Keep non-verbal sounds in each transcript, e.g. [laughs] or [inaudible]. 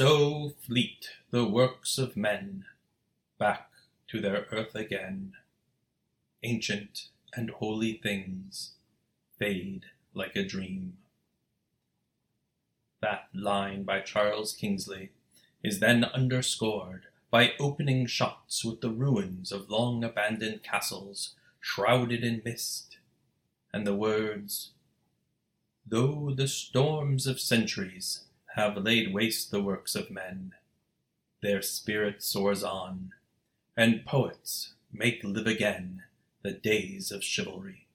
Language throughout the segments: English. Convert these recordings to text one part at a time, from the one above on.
So fleet the works of men back to their earth again. Ancient and holy things fade like a dream. That line by Charles Kingsley is then underscored by opening shots with the ruins of long abandoned castles shrouded in mist, and the words, Though the storms of centuries have laid waste the works of men, their spirit soars on, and poets make live again the days of chivalry.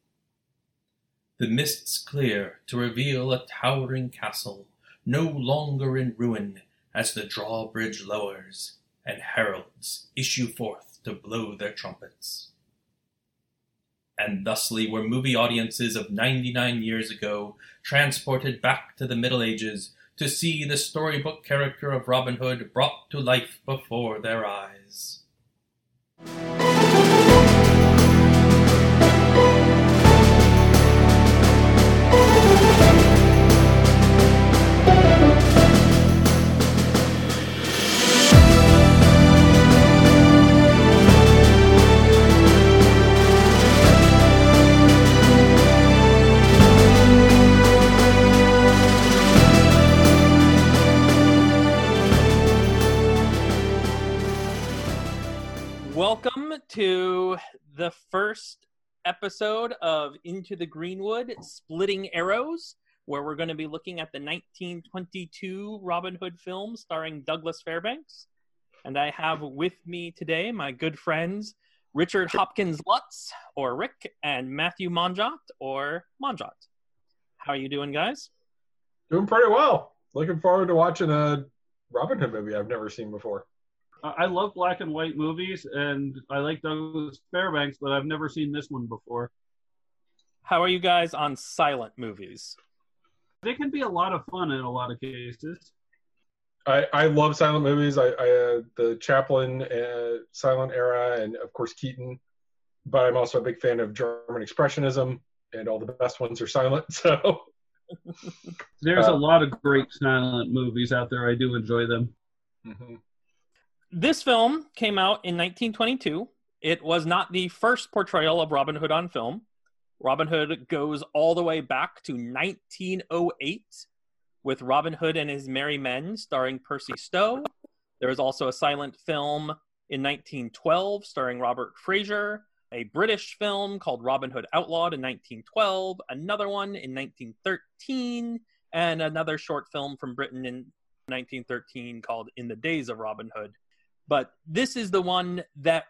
The mists clear to reveal a towering castle, no longer in ruin as the drawbridge lowers, and heralds issue forth to blow their trumpets. And thusly were movie audiences of 99 years ago transported back to the Middle Ages to see the storybook character of Robin Hood brought to life before their eyes. To the first episode of Into the Greenwood Splitting Arrows, where we're going to be looking at the 1922 Robin Hood film starring Douglas Fairbanks. And I have with me today my good friends Richard Hopkins Lutz, or Rick, and Matthew Monjot, or Monjot. How are you doing, guys? Doing pretty well. Looking forward to watching a Robin Hood movie I've never seen before. I love black and white movies, and I like Douglas Fairbanks, but I've never seen this one before. How are you guys on silent movies? They can be a lot of fun in a lot of cases. I, I love silent movies. I, I uh, the Chaplin uh, silent era, and of course Keaton. But I'm also a big fan of German expressionism, and all the best ones are silent. [laughs] So There's Uh, a lot of great silent movies out there. I do enjoy them. mhm. This film came out in 1922. It was not the first portrayal of Robin Hood on film. Robin Hood goes all the way back to 1908 with Robin Hood and His Merry Men starring Percy Stowe. There was also a silent film in 1912 starring Robert Fraser, a British film called Robin Hood Outlawed in 1912, another one in 1913, and another short film from Britain in 1913 called In the Days of Robin Hood. But this is the one that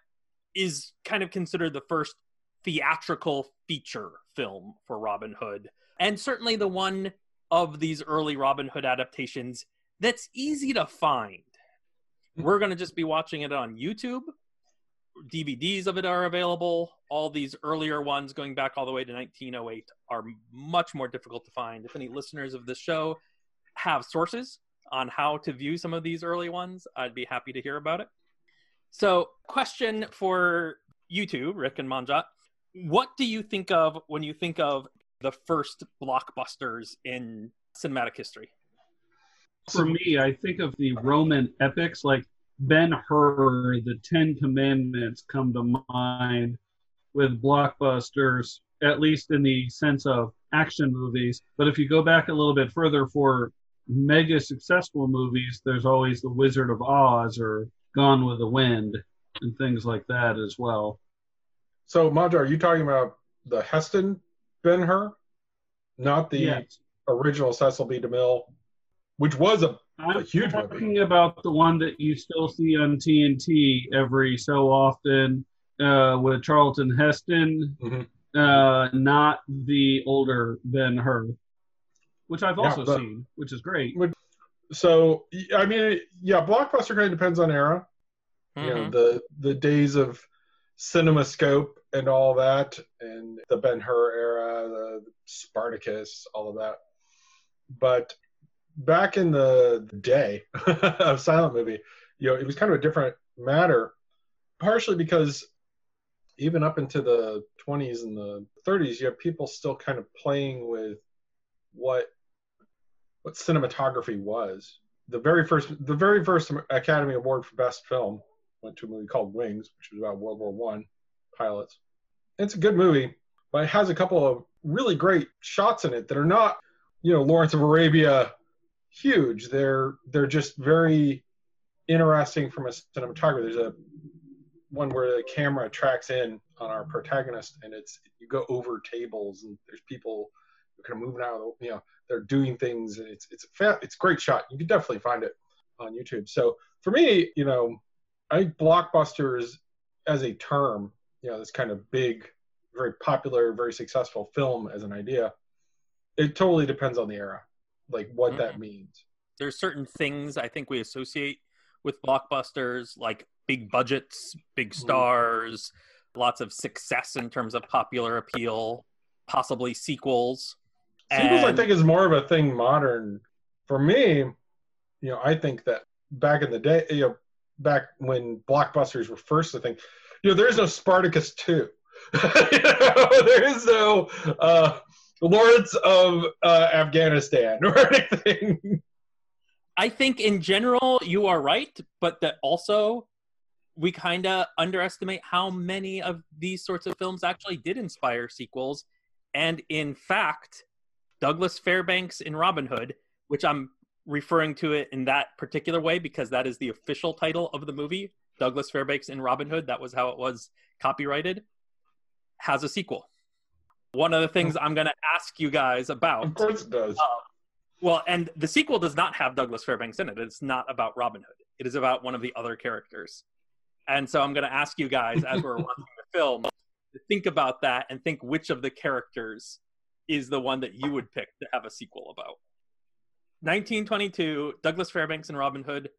is kind of considered the first theatrical feature film for Robin Hood, and certainly the one of these early Robin Hood adaptations that's easy to find. We're going to just be watching it on YouTube. DVDs of it are available. All these earlier ones, going back all the way to 1908, are much more difficult to find. If any listeners of this show have sources on how to view some of these early ones, I'd be happy to hear about it. So, question for you two, Rick and Manjat. What do you think of when you think of the first blockbusters in cinematic history? For me, I think of the Roman epics like Ben Hur, the Ten Commandments come to mind with blockbusters, at least in the sense of action movies. But if you go back a little bit further for mega successful movies, there's always The Wizard of Oz or Gone with the Wind and things like that as well. So Madra, are you talking about the Heston Ben Hur, not the Yes. original Cecil B. DeMille, which was a I'm A huge talking movie. about the one that you still see on TNT every so often uh, with Charlton Heston, Mhm. uh, not the older Ben Hur, which I've Yeah, also but- seen, which is great. so I mean yeah, blockbuster kind of depends on era. you know Mhm. the the days of cinemascope and all that and the ben hur era the spartacus all of that but back in the, the day [laughs] of silent movie you know it was kind of a different matter partially because even up into the 20s and the 30s you have people still kind of playing with what what cinematography was the very first the very first Academy Award for Best Film went to a movie called Wings, which was about World War One pilots. It's a good movie, but it has a couple of really great shots in it that are not, you know, Lawrence of Arabia huge. They're they're just very interesting from a cinematography. There's a one where the camera tracks in on our protagonist, and it's you go over tables, and there's people kind of moving out. Of the, you know, they're doing things, and it's it's a fa- it's a great shot. You can definitely find it on YouTube. So for me, you know, I think blockbusters as a term, you know, this kind of big, very popular, very successful film as an idea, it totally depends on the era, like what mm-hmm. that means. There's certain things I think we associate with blockbusters, like big budgets, big mm-hmm. stars, lots of success in terms of popular appeal, possibly sequels. Sequels, and... I think, is more of a thing modern. For me, you know, I think that back in the day, you know, back when blockbusters were first a thing, you know, there is no Spartacus 2. [laughs] you know, there is no uh, Lawrence of uh, Afghanistan [laughs] or anything. I think in general you are right, but that also we kind of underestimate how many of these sorts of films actually did inspire sequels. And in fact, Douglas Fairbanks in Robin Hood, which I'm referring to it in that particular way because that is the official title of the movie, Douglas Fairbanks in Robin Hood, that was how it was copyrighted, has a sequel. One of the things I'm going to ask you guys about. Of course it does. Uh, well, and the sequel does not have Douglas Fairbanks in it. It's not about Robin Hood. It is about one of the other characters. And so I'm going to ask you guys as we're [laughs] watching the film to think about that and think which of the characters is the one that you would pick to have a sequel about. 1922, Douglas Fairbanks and Robin Hood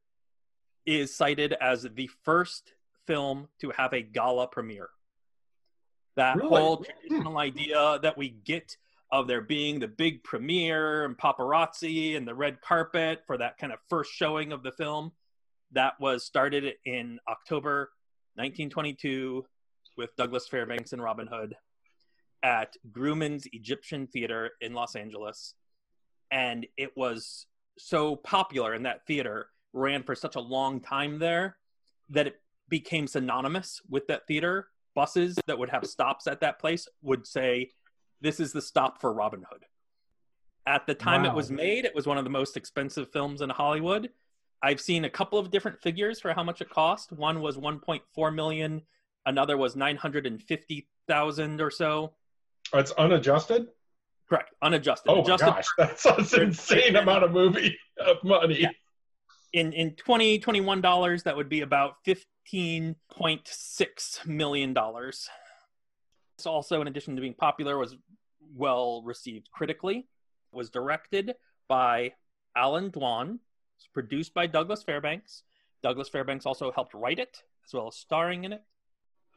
is cited as the first film to have a gala premiere. That really? whole hmm. traditional idea that we get of there being the big premiere and paparazzi and the red carpet for that kind of first showing of the film. That was started in October 1922 with Douglas Fairbanks and Robin Hood at Grauman's Egyptian Theater in Los Angeles. And it was so popular in that theater, ran for such a long time there, that it became synonymous with that theater. Buses that would have stops at that place would say this is the stop for Robin Hood. At the time wow. it was made, it was one of the most expensive films in Hollywood. I've seen a couple of different figures for how much it cost. One was 1.4 million, another was 950,000 or so. Oh, it's unadjusted? Correct, unadjusted. Oh Adjusted my gosh, [laughs] that's an insane amount of movie of money. Yeah. In in 2021 dollars, that would be about 15.6 million dollars. This also, in addition to being popular, was well received critically. Was directed by Allan Dwan. Was produced by Douglas Fairbanks. Douglas Fairbanks also helped write it, as well as starring in it.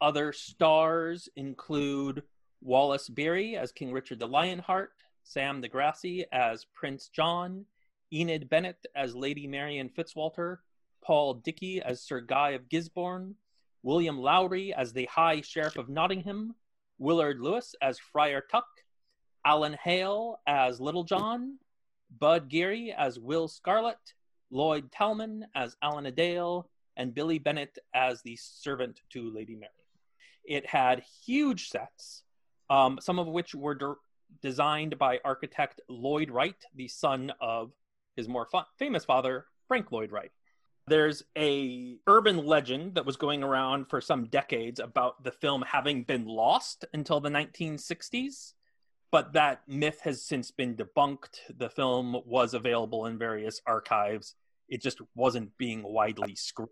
Other stars include Wallace Beery as King Richard the Lionheart, Sam DeGrasse as Prince John, Enid Bennett as Lady Marion Fitzwalter, Paul Dickey as Sir Guy of Gisborne, William Lowry as the High Sheriff of Nottingham, Willard Lewis as Friar Tuck, Alan Hale as Little John, Bud Geary as Will Scarlet, Lloyd Talman as Alan Adale, and Billy Bennett as the servant to Lady Mary. It had huge sets, um, some of which were de- designed by architect Lloyd Wright, the son of his more fa- famous father, Frank Lloyd Wright. There's a urban legend that was going around for some decades about the film having been lost until the 1960s, but that myth has since been debunked. The film was available in various archives. It just wasn't being widely screened.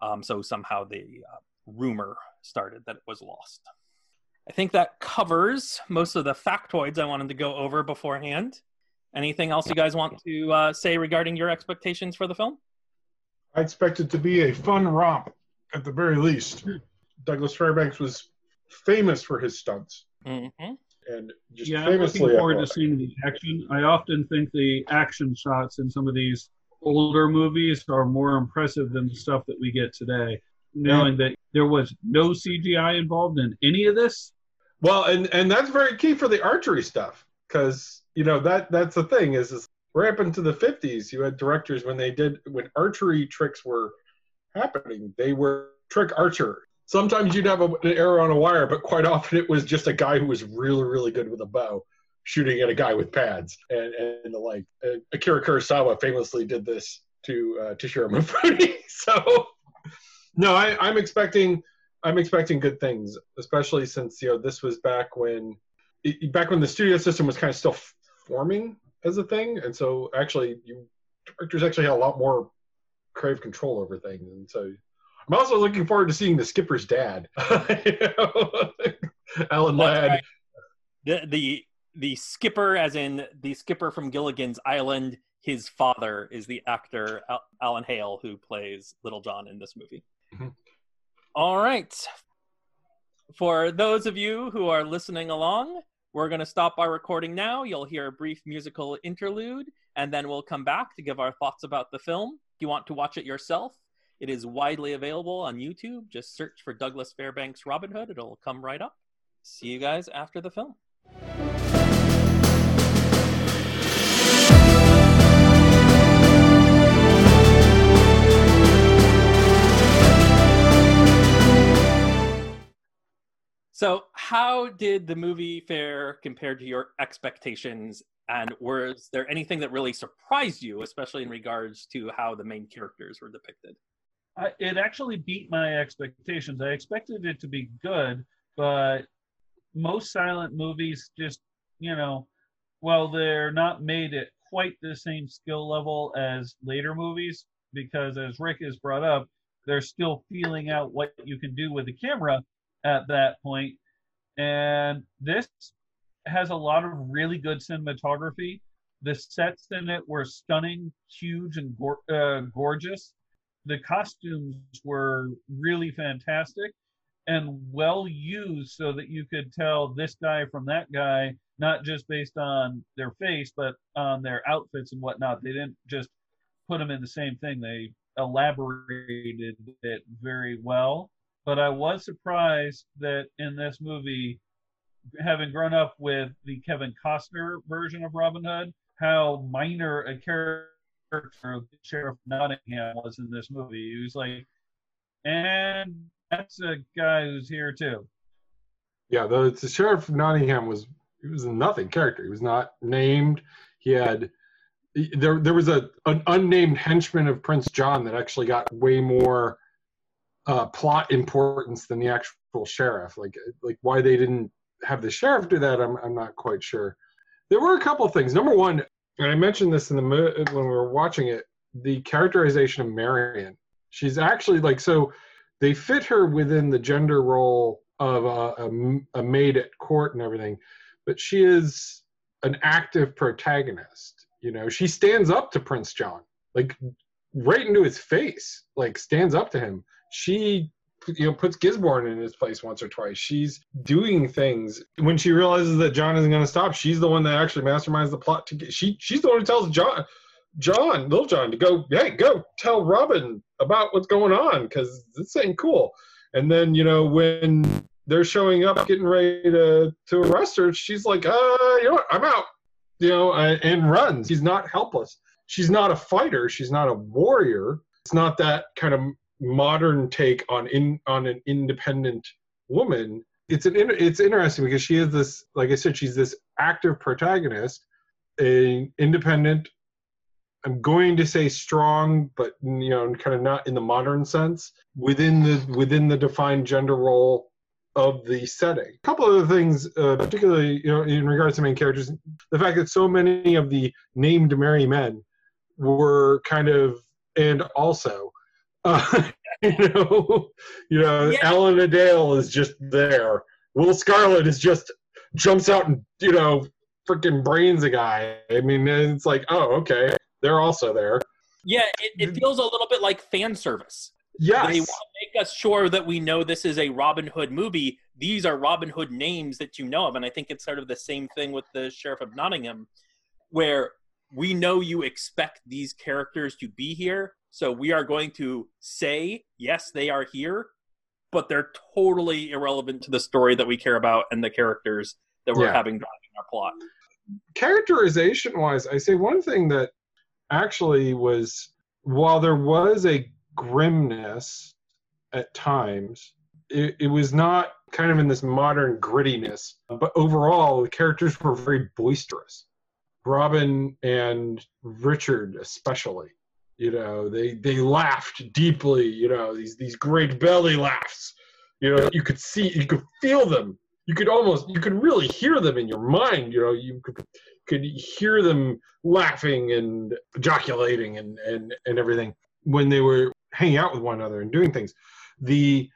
Um, so somehow the uh, rumor started that it was lost. I think that covers most of the factoids I wanted to go over beforehand. Anything else you guys want to uh, say regarding your expectations for the film? I expect it to be a fun romp at the very least. Douglas Fairbanks was famous for his stunts. Mm-hmm. And just yeah, famously I'm looking forward to seeing the action. I often think the action shots in some of these older movies are more impressive than the stuff that we get today. Knowing that there was no CGI involved in any of this. Well, and and that's very key for the archery stuff because you know that that's the thing is, is right up into the 50s, you had directors when they did when archery tricks were happening, they were trick archer. Sometimes you'd have a, an arrow on a wire, but quite often it was just a guy who was really, really good with a bow shooting at a guy with pads and, and the like. Uh, Akira Kurosawa famously did this to uh, Toshiro Mifune. [laughs] so, no, I, I'm expecting I'm expecting good things, especially since you know this was back when back when the studio system was kind of still forming as a thing, and so actually you directors actually had a lot more creative control over things, and so I'm also looking forward to seeing the skipper's dad, [laughs] Alan Ladd. Right. The the the skipper, as in the skipper from Gilligan's Island, his father is the actor Alan Hale who plays Little John in this movie. Mm-hmm. All right. For those of you who are listening along, we're going to stop our recording now. You'll hear a brief musical interlude, and then we'll come back to give our thoughts about the film. If you want to watch it yourself, it is widely available on YouTube. Just search for Douglas Fairbanks Robin Hood, it'll come right up. See you guys after the film. So, how did the movie fare compared to your expectations? And was there anything that really surprised you, especially in regards to how the main characters were depicted? I, it actually beat my expectations. I expected it to be good, but most silent movies just, you know, well, they're not made at quite the same skill level as later movies, because as Rick has brought up, they're still feeling out what you can do with the camera at that point. And this has a lot of really good cinematography. The sets in it were stunning, huge, and go- uh, gorgeous. The costumes were really fantastic and well used so that you could tell this guy from that guy, not just based on their face, but on their outfits and whatnot. They didn't just put them in the same thing, they elaborated it very well but I was surprised that in this movie, having grown up with the Kevin Costner version of Robin Hood, how minor a character Sheriff Nottingham was in this movie. He was like, and that's a guy who's here too. Yeah, the, the Sheriff Nottingham was he was nothing character. He was not named. He had there there was a an unnamed henchman of Prince John that actually got way more uh, plot importance than the actual sheriff. Like like why they didn't have the sheriff do that, I'm I'm not quite sure. There were a couple things. Number one, and I mentioned this in the when we were watching it, the characterization of Marion. She's actually like so. They fit her within the gender role of a, a, a maid at court and everything, but she is an active protagonist. You know, she stands up to Prince John, like right into his face, like stands up to him she you know puts Gisborne in his place once or twice. She's doing things when she realizes that John isn't going to stop. She's the one that actually masterminds the plot to get. She she's the one who tells John, John, Little John, to go. Hey, go tell Robin about what's going on because this ain't cool. And then you know when they're showing up, getting ready to to arrest her, she's like, uh, you know what, I'm out. You know, and runs. He's not helpless. She's not a fighter. She's not a warrior. It's not that kind of modern take on in on an independent woman it's an it's interesting because she is this like i said she's this active protagonist a independent i'm going to say strong but you know kind of not in the modern sense within the within the defined gender role of the setting a couple of other things uh, particularly you know in regards to main characters the fact that so many of the named merry men were kind of and also [laughs] uh, you know, you know, yeah. Alan Adale is just there. Will Scarlet is just jumps out and you know, freaking brains a guy. I mean, it's like, oh, okay, they're also there. Yeah, it, it feels a little bit like fan service. Yes. They want to make us sure that we know this is a Robin Hood movie. These are Robin Hood names that you know of. And I think it's sort of the same thing with the Sheriff of Nottingham, where we know you expect these characters to be here. So we are going to say, yes, they are here, but they're totally irrelevant to the story that we care about and the characters that we're yeah. having driving our plot. characterization wise, I say one thing that actually was while there was a grimness at times, it, it was not kind of in this modern grittiness, but overall the characters were very boisterous. Robin and Richard especially. You know, they they laughed deeply, you know, these these great belly laughs. You know, you could see you could feel them. You could almost you could really hear them in your mind, you know, you could could hear them laughing and ejaculating and, and, and everything when they were hanging out with one another and doing things. The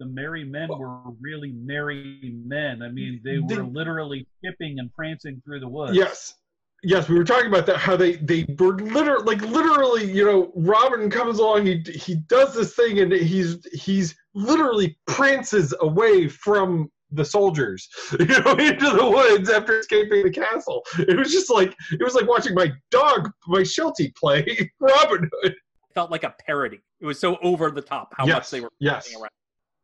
the merry men were really merry men. I mean, they were They- literally skipping and prancing through the woods. Yes. Yes, we were talking about that. How they they were literally like literally, you know, Robin comes along. He he does this thing, and he's he's literally prances away from the soldiers, [laughs] you know, [laughs] into the woods after escaping the castle. It was just like it was like watching my dog, my Sheltie, play [laughs] Robin Hood. felt like a parody. It was so over the top how much they were yes. around.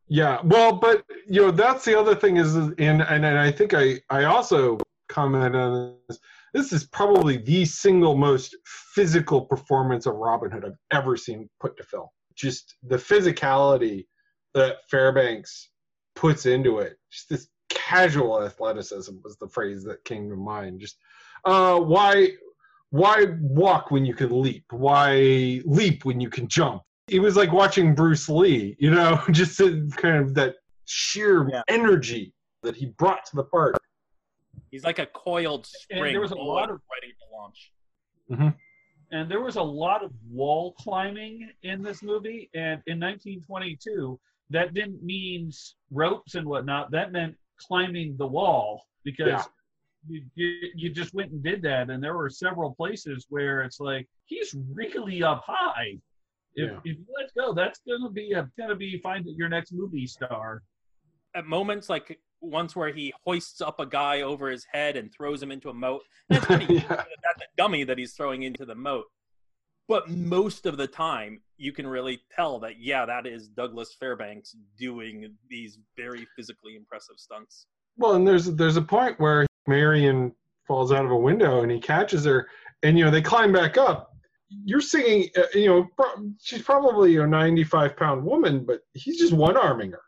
Yeah, well, but you know that's the other thing is, and and, and I think I I also comment on this. This is probably the single most physical performance of Robin Hood I've ever seen put to film. Just the physicality that Fairbanks puts into it. Just this casual athleticism was the phrase that came to mind. Just uh, why why walk when you can leap? Why leap when you can jump? It was like watching Bruce Lee, you know, [laughs] just kind of that sheer Yeah. energy that he brought to the part. He's like a coiled And spring. there was a lot of- ready to launch. Mm-hmm. And there was a lot of wall climbing in this movie. And in 1922, that didn't mean ropes and whatnot. That meant climbing the wall because Yeah. you, you, you just went and did that. And there were several places where it's like, he's really up high. If, Yeah. if you let go, that's gonna be a gonna be find your next movie star. At moments like once where he hoists up a guy over his head and throws him into a moat. [laughs] That's pretty Yeah. that's a dummy that he's throwing into the moat. But most of the time, you can really tell that yeah, that is Douglas Fairbanks doing these very physically impressive stunts. Well, and there's there's a point where Marion falls out of a window and he catches her, and you know they climb back up. You're singing, uh, you know, pro- she's probably a 95 pound woman, but he's just one arming her.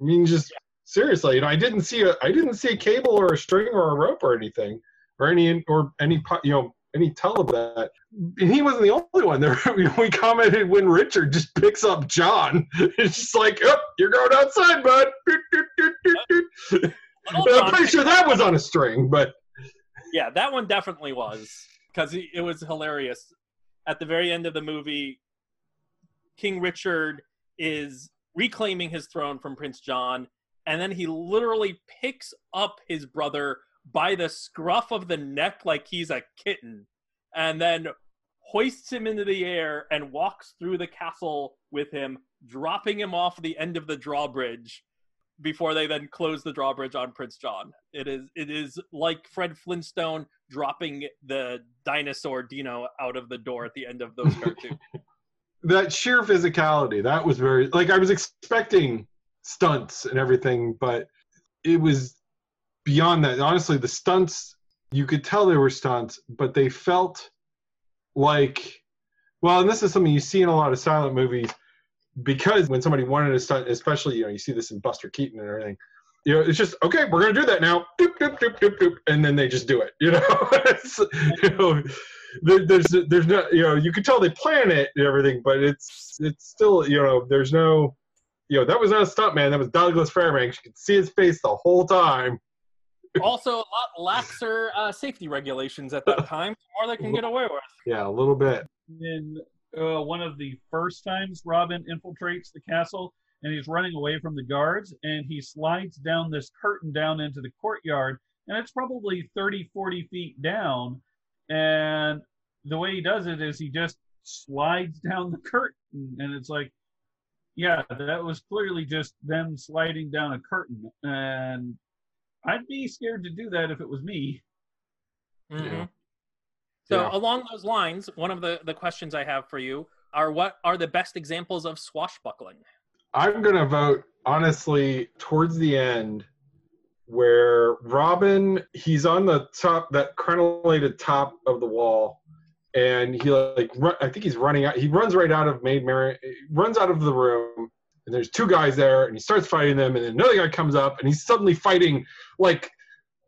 I mean, just seriously, you know, I didn't see a I didn't see a cable or a string or a rope or anything or any or any you know any tell of that. And he wasn't the only one. [laughs] There, you know, we commented when Richard just picks up John. [laughs] It's just like, oh, you're going outside, bud. [laughs] I'm pretty sure that was on a string, but Yeah, that one definitely was because it was hilarious. At the very end of the movie, King Richard is reclaiming his throne from Prince John, and then he literally picks up his brother by the scruff of the neck like he's a kitten, and then hoists him into the air and walks through the castle with him, dropping him off the end of the drawbridge before they then close the drawbridge on Prince John. It is it is like Fred Flintstone dropping the dinosaur Dino out of the door at the end of those [laughs] cartoons. that sheer physicality, that was very like I was expecting stunts and everything, but it was beyond that. Honestly, the stunts you could tell they were stunts, but they felt like well, and this is something you see in a lot of silent movies because when somebody wanted to stunt, especially you know you see this in Buster Keaton and everything. You know, it's just okay. We're gonna do that now, doop, doop, doop, doop, doop, and then they just do it. You know, [laughs] you know, there, there's there's no you know you can tell they plan it and everything, but it's it's still you know there's no you know that was not a stunt man. That was Douglas Fairbanks. You could see his face the whole time. [laughs] also, a lot laxer uh, safety regulations at that time, the more they can get away with. Yeah, a little bit. in uh, one of the first times Robin infiltrates the castle and he's running away from the guards and he slides down this curtain down into the courtyard and it's probably 30 40 feet down and the way he does it is he just slides [laughs] down the curtain and it's like yeah that was clearly just them sliding down a curtain and i'd be scared to do that if it was me Mhm. Yeah. So Yeah. along those lines, one of the, the questions I have for you are what are the best examples of swashbuckling? I'm gonna vote honestly towards the end. where Robin he's on the top that crenellated top of the wall, and he like run, I think he's running out. He runs right out of Maid Mary, runs out of the room, and there's two guys there, and he starts fighting them, and then another guy comes up, and he's suddenly fighting like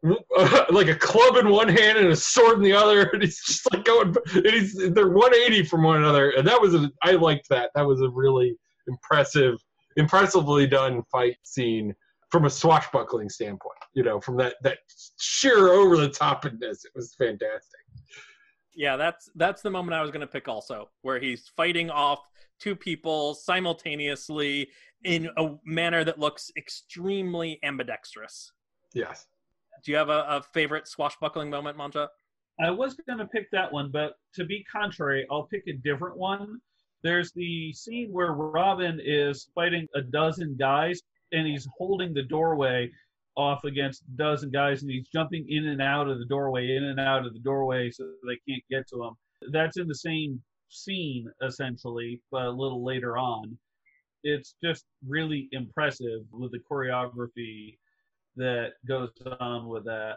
uh, [laughs] like a club in one hand and a sword in the other, [laughs] and he's just like going, and he's they're 180 from one another, and that was a, I liked that. That was a really impressive, impressively done fight scene from a swashbuckling standpoint. You know, from that that sheer over the topness, it was fantastic. Yeah, that's that's the moment I was going to pick also, where he's fighting off two people simultaneously in a manner that looks extremely ambidextrous. Yes. Do you have a, a favorite swashbuckling moment, Manja? I was going to pick that one, but to be contrary, I'll pick a different one. There's the scene where Robin is fighting a dozen guys and he's holding the doorway off against a dozen guys and he's jumping in and out of the doorway, in and out of the doorway so they can't get to him. That's in the same scene, essentially, but a little later on. It's just really impressive with the choreography that goes on with that.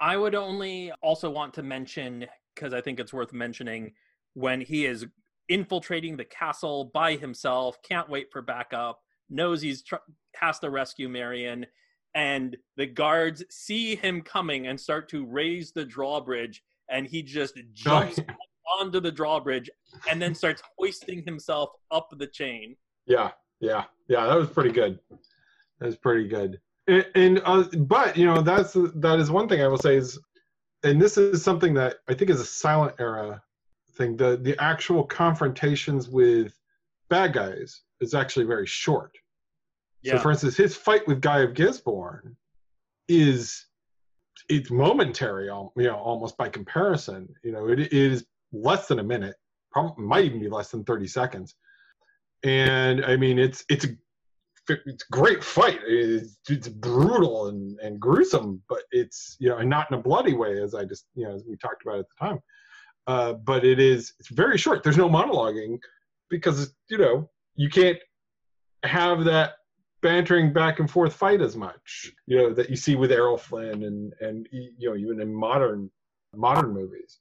I would only also want to mention, because I think it's worth mentioning, when he is infiltrating the castle by himself, can't wait for backup, knows he's tr- has to rescue Marion, and the guards see him coming and start to raise the drawbridge, and he just jumps onto the drawbridge and then starts hoisting himself up the chain. Yeah, yeah, yeah. That was pretty good. That was pretty good. And, and uh, but you know that's that is one thing I will say is, and this is something that I think is a silent era thing. The the actual confrontations with bad guys is actually very short. Yeah. So, for instance, his fight with Guy of Gisborne is it's momentary, you know, almost by comparison. You know, it, it is less than a minute, probably might even be less than thirty seconds. And I mean, it's it's a it's a great fight. It's, it's brutal and, and gruesome, but it's you know, and not in a bloody way, as I just you know, as we talked about at the time. Uh, but it is it's very short. There's no monologuing because you know you can't have that bantering back and forth fight as much you know that you see with Errol Flynn and and you know even in modern modern movies.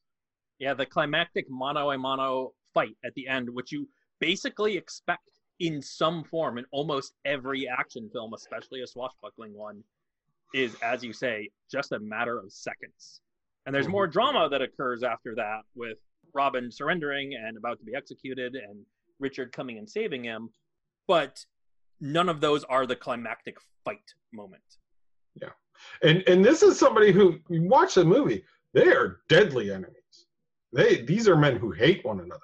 Yeah, the climactic mano a mano fight at the end, which you basically expect in some form in almost every action film, especially a swashbuckling one, is, as you say, just a matter of seconds. And there's more mm-hmm. drama that occurs after that with Robin surrendering and about to be executed and Richard coming and saving him. But none of those are the climactic fight moment. Yeah. And and this is somebody who you watch the movie. They are deadly enemies. They these are men who hate one another.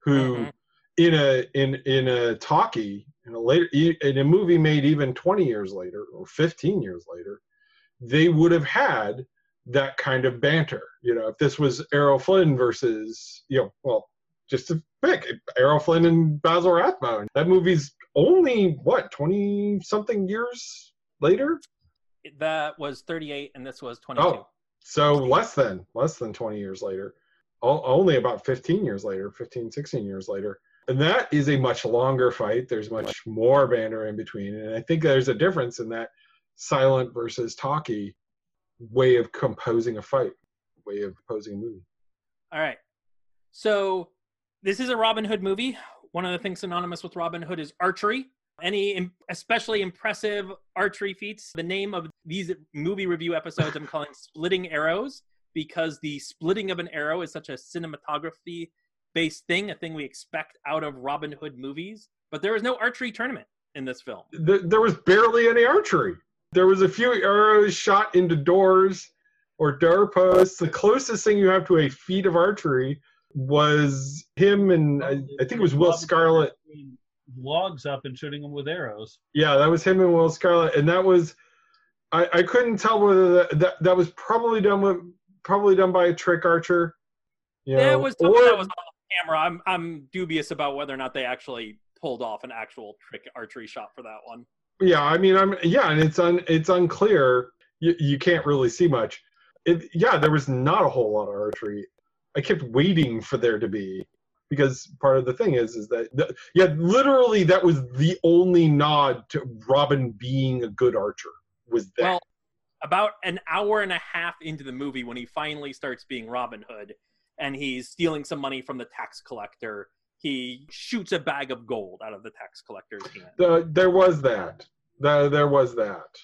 Who Mhm. in a in in a talkie in a later in a movie made even 20 years later or 15 years later, they would have had that kind of banter. You know, if this was Errol Flynn versus you know, well, just to pick Errol Flynn and Basil Rathbone. That movie's only what 20 something years later. That was 38 and this was 22. Oh, so less than less than 20 years later. O- only about 15 years later, 15, 16 years later. And that is a much longer fight. There's much more banter in between. And I think there's a difference in that silent versus talky way of composing a fight, way of composing a movie. All right. So this is a Robin Hood movie. One of the things synonymous with Robin Hood is archery. Any im- especially impressive archery feats. The name of these movie review episodes I'm calling [laughs] Splitting Arrows because the splitting of an arrow is such a cinematography based thing, a thing we expect out of Robin Hood movies. But there is no archery tournament in this film. There, there was barely any archery. There was a few arrows shot into doors or door posts. The closest thing you have to a feat of archery was him and I, I think it was Will Scarlett. Logs up and shooting them with arrows. Yeah, that was him and Will Scarlett, and that was I, I couldn't tell whether that, that that was probably done with probably done by a trick archer. You know, Yeah, it was something or- that was off camera. I'm I'm dubious about whether or not they actually pulled off an actual trick archery shot for that one. yeah i mean i'm yeah and it's un it's unclear you, you can't really see much it, yeah there was not a whole lot of archery i kept waiting for there to be because part of the thing is is that the, yeah literally that was the only nod to robin being a good archer was that Well, about an hour and a half into the movie when he finally starts being Robin Hood and he's stealing some money from the tax collector. He shoots a bag of gold out of the tax collector's hand. The, there was that. The, there was that.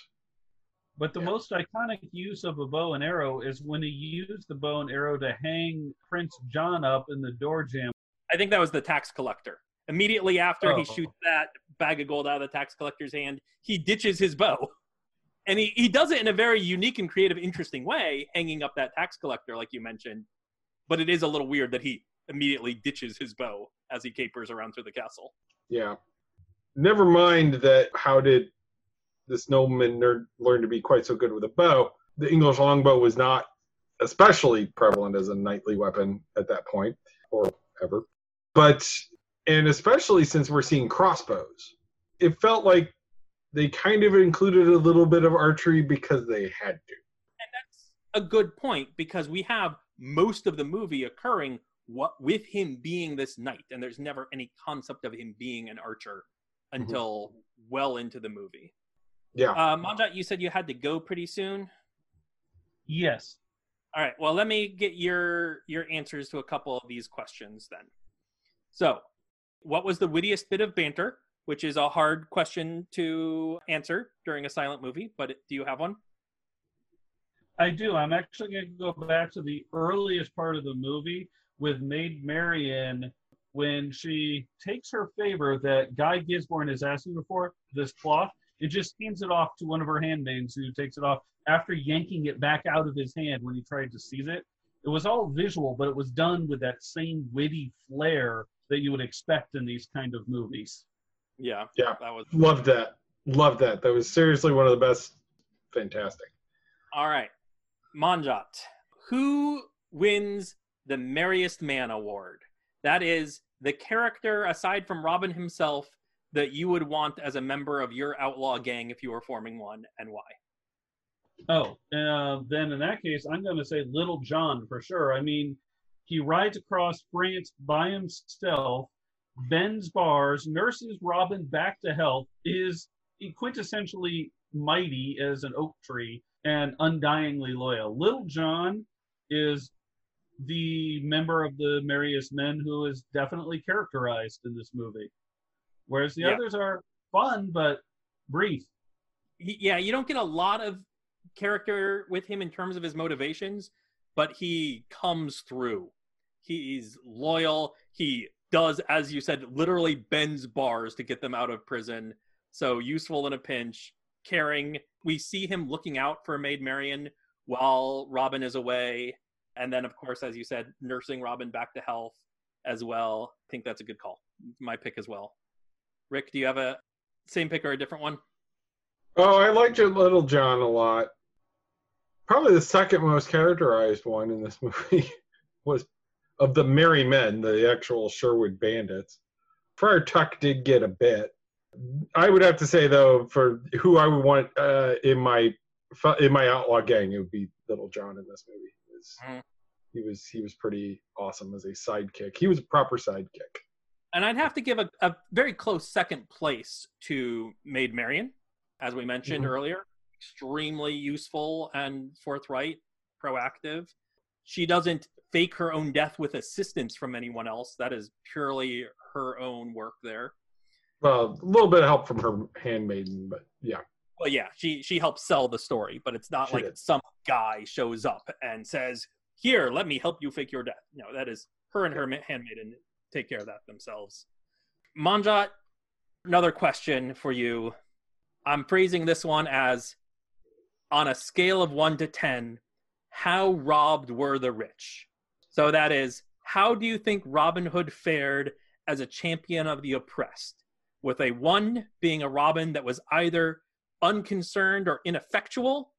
But the Yeah. most iconic use of a bow and arrow is when he used the bow and arrow to hang Prince John up in the door jamb. I think that was the tax collector. Immediately after he Oh. shoots that bag of gold out of the tax collector's hand, he ditches his bow. And he, he does it in a very unique and creative, interesting way, hanging up that tax collector, like you mentioned. But it is a little weird that he immediately ditches his bow as he capers around through the castle. Yeah. Never mind that. How did this nobleman nerd learn to be quite so good with a bow? The English longbow was not especially prevalent as a knightly weapon at that point, or ever. But and especially since we're seeing crossbows, it felt like they kind of included a little bit of archery because they had to. And that's a good point because we have most of the movie occurring what with him being this knight, and there's never any concept of him being an archer mm-hmm. until well into the movie. Yeah. Uh, Manjat, you said you had to go pretty soon. Yes. All right. Well, let me get your your answers to a couple of these questions then. So, what was the wittiest bit of banter? Which is a hard question to answer during a silent movie, but do you have one? I do. I'm actually going to go back to the earliest part of the movie with Maid Marian when she takes her favor that Guy Gisborne is asking her for, this cloth, and just hands it off to one of her handmaids who takes it off after yanking it back out of his hand when he tried to seize it. It was all visual, but it was done with that same witty flair that you would expect in these kind of movies. Yeah. Yeah. That was Loved that. Loved that. That was seriously one of the best. Fantastic. All right. Manjot, who wins the Merriest Man Award? That is the character, aside from Robin himself, that you would want as a member of your outlaw gang if you were forming one, and why? Oh, uh, then in that case, I'm going to say Little John for sure. I mean, he rides across France by himself, bends bars, nurses Robin back to health, is quintessentially mighty as an oak tree, and undyingly loyal. Little John is the member of the Merriest Men who is definitely characterized in this movie, whereas the Yeah. others are fun but brief. He, yeah, you don't get a lot of character with him in terms of his motivations, but he comes through. He's loyal. He does, as you said, literally bends bars to get them out of prison. So useful in a pinch, caring. We see him looking out for Maid Marian while Robin is away. And then, of course, as you said, nursing Robin back to health as well. I think that's a good call. My pick as well. Rick, do you have a same pick or a different one? Oh, I liked Little John a lot. Probably the second most characterized one in this [laughs] movie was of the Merry Men, the actual Sherwood Bandits. Friar Tuck did get a bit. I would have to say though, for who I would want uh, in my in my outlaw gang, it would be Little John in this movie. He was, Mhm. he was he was pretty awesome as a sidekick. He was a proper sidekick. And I'd have to give a, a very close second place to Maid Marian, as we mentioned Mhm. earlier. Extremely useful and forthright, proactive. She doesn't fake her own death with assistance from anyone else. That is purely her own work there. Well, a little bit of help from her handmaiden, but yeah. Well, yeah, she she helps sell the story, but it's not She like did. some guy shows up and says, "Here, let me help you fake your death." No, that is her and her handmaiden take care of that themselves. Manjat, another question for you. I'm phrasing this one as on a scale of one to ten, how robbed were the rich? So that is, how do you think Robin Hood fared as a champion of the oppressed? With a one being a Robin that was either unconcerned or ineffectual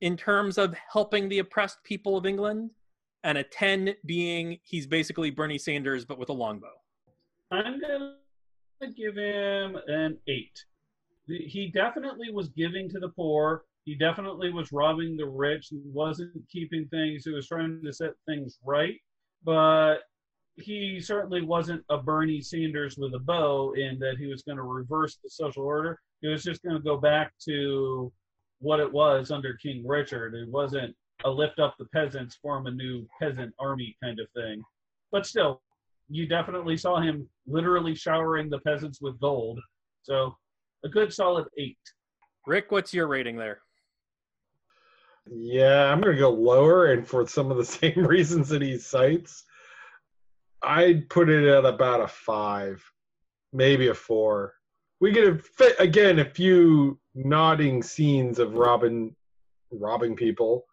in terms of helping the oppressed people of England, and a 10 being he's basically Bernie Sanders but with a longbow. I'm gonna give him an eight. He definitely was giving to the poor. He definitely was robbing the rich. He wasn't keeping things. He was trying to set things right, but he certainly wasn't a Bernie Sanders with a bow in that he was going to reverse the social order. He was just going to go back to what it was under King Richard. It wasn't a lift up the peasants, form a new peasant army kind of thing. But still, you definitely saw him literally showering the peasants with gold. So a good solid eight. Rick, what's your rating there? Yeah, I'm going to go lower, and for some of the [laughs] same reasons that he cites, I'd put it at about a five, maybe a four. We get a fit again a few nodding scenes of Robin robbing people,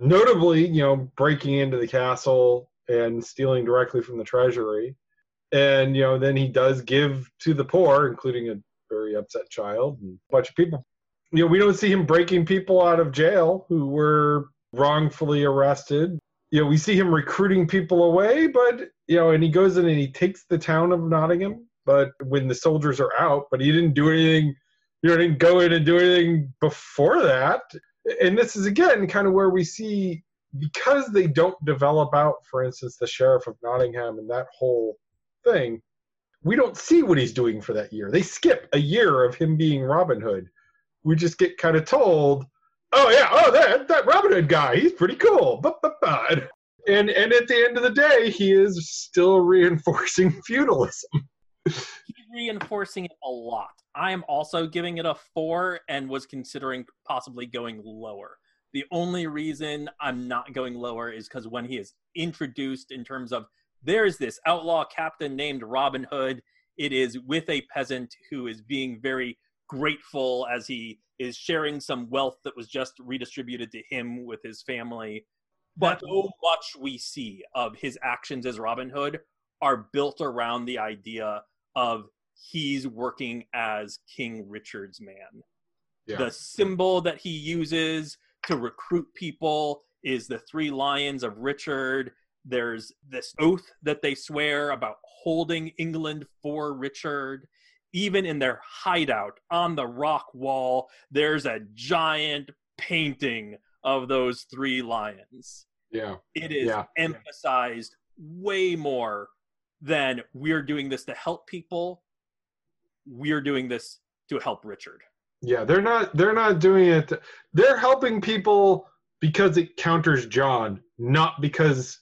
notably, you know, breaking into the castle and stealing directly from the treasury. And you know, then he does give to the poor, including a very upset child and a bunch of people. You know, we don't see him breaking people out of jail who were wrongfully arrested. You know, we see him recruiting people away, but you know, and he goes in and he takes the town of Nottingham. But when the soldiers are out, but he didn't do anything. You know, didn't go in and do anything before that. And this is again kind of where we see because they don't develop out, for instance, the sheriff of Nottingham and that whole thing. We don't see what he's doing for that year. They skip a year of him being Robin Hood. We just get kind of told, "Oh yeah, oh that that Robin Hood guy, he's pretty cool." And and at the end of the day, he is still [laughs] reinforcing feudalism. [laughs] Reinforcing it a lot. I am also giving it a four and was considering possibly going lower. The only reason I'm not going lower is because when he is introduced in terms of there's this outlaw captain named Robin Hood, it is with a peasant who is being very grateful as he is sharing some wealth that was just redistributed to him with his family. But so much we see of his actions as Robin Hood are built around the idea of he's working as King Richard's man. Yeah. The symbol that he uses to recruit people is the three lions of Richard. There's this oath that they swear about holding England for Richard. Even in their hideout on the rock wall, there's a giant painting of those three lions. Yeah. It is yeah. emphasized way more than we're doing this to help people. We're doing this to help Richard. Yeah, they're not they're not doing it. They're helping people because it counters John, not because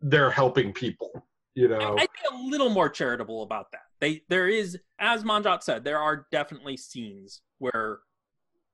they're helping people. You know, I'd be a little more charitable about that. They there is, as Manjot said, there are definitely scenes where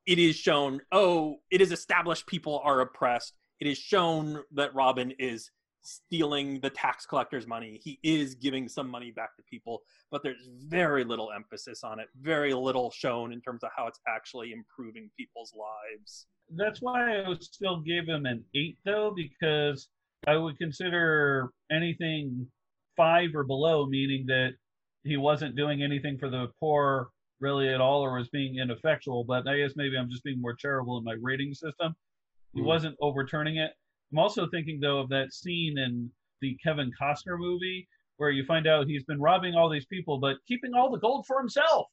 it is shown. Oh, it is established people are oppressed. It is shown that Robin is stealing the tax collector's money. He is giving some money back to people, but there's very little emphasis on it, very little shown in terms of how it's actually improving people's lives. That's why I would still give him an eight, though, because I would consider anything five or below, meaning that he wasn't doing anything for the poor really at all or was being ineffectual. But I guess maybe I'm just being more charitable in my rating system. He mm. wasn't overturning it I'm also thinking though of that scene in the Kevin Costner movie where you find out he's been robbing all these people but keeping all the gold for himself.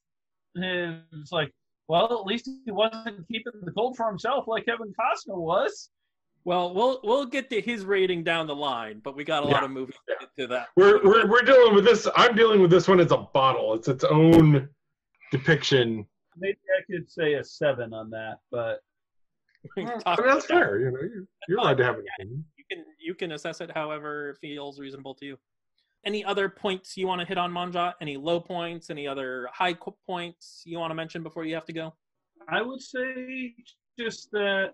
And it's like, well, at least he wasn't keeping the gold for himself like Kevin Costner was. Well, we'll we'll get to his rating down the line, but we got a yeah. lot of movies yeah. to that. We're, we're we're dealing with this. I'm dealing with this one as a bottle. It's its own depiction. Maybe I could say a seven on that, but [laughs] I mean, that's fair. You know, you're, you're allowed to have an opinion. You can you can assess it however feels reasonable to you. Any other points you want to hit on Manjot? Any low points? Any other high points you want to mention before you have to go? I would say just that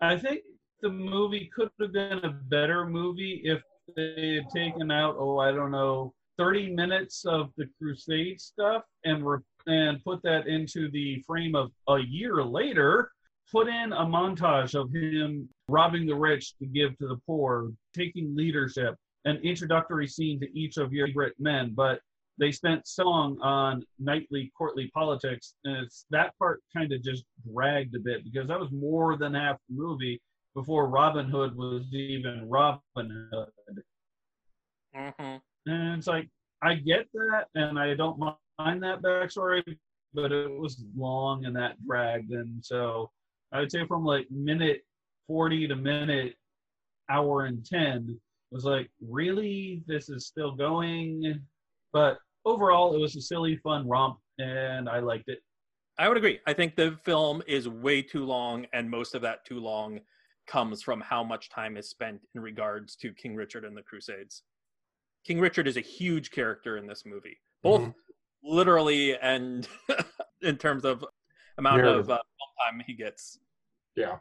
I think the movie could have been a better movie if they had taken out oh I don't know 30 minutes of the crusade stuff and re- and put that into the frame of a year later put in a montage of him robbing the rich to give to the poor, taking leadership, an introductory scene to each of your favorite men, but they spent so long on knightly courtly politics, and it's that part kind of just dragged a bit because that was more than half the movie before Robin Hood was even Robin Hood. Mm-hmm. And it's like I get that, and I don't mind that backstory, but it was long and that dragged, and so I would say from like minute 40 to minute hour and 10 was like, really? This is still going? But overall, it was a silly, fun romp, and I liked it. I would agree. I think the film is way too long, and most of that too long comes from how much time is spent in regards to King Richard and the Crusades. King Richard is a huge character in this movie, both Mhm. literally and [laughs] in terms of amount Narrative. of uh, time he gets. Yeah.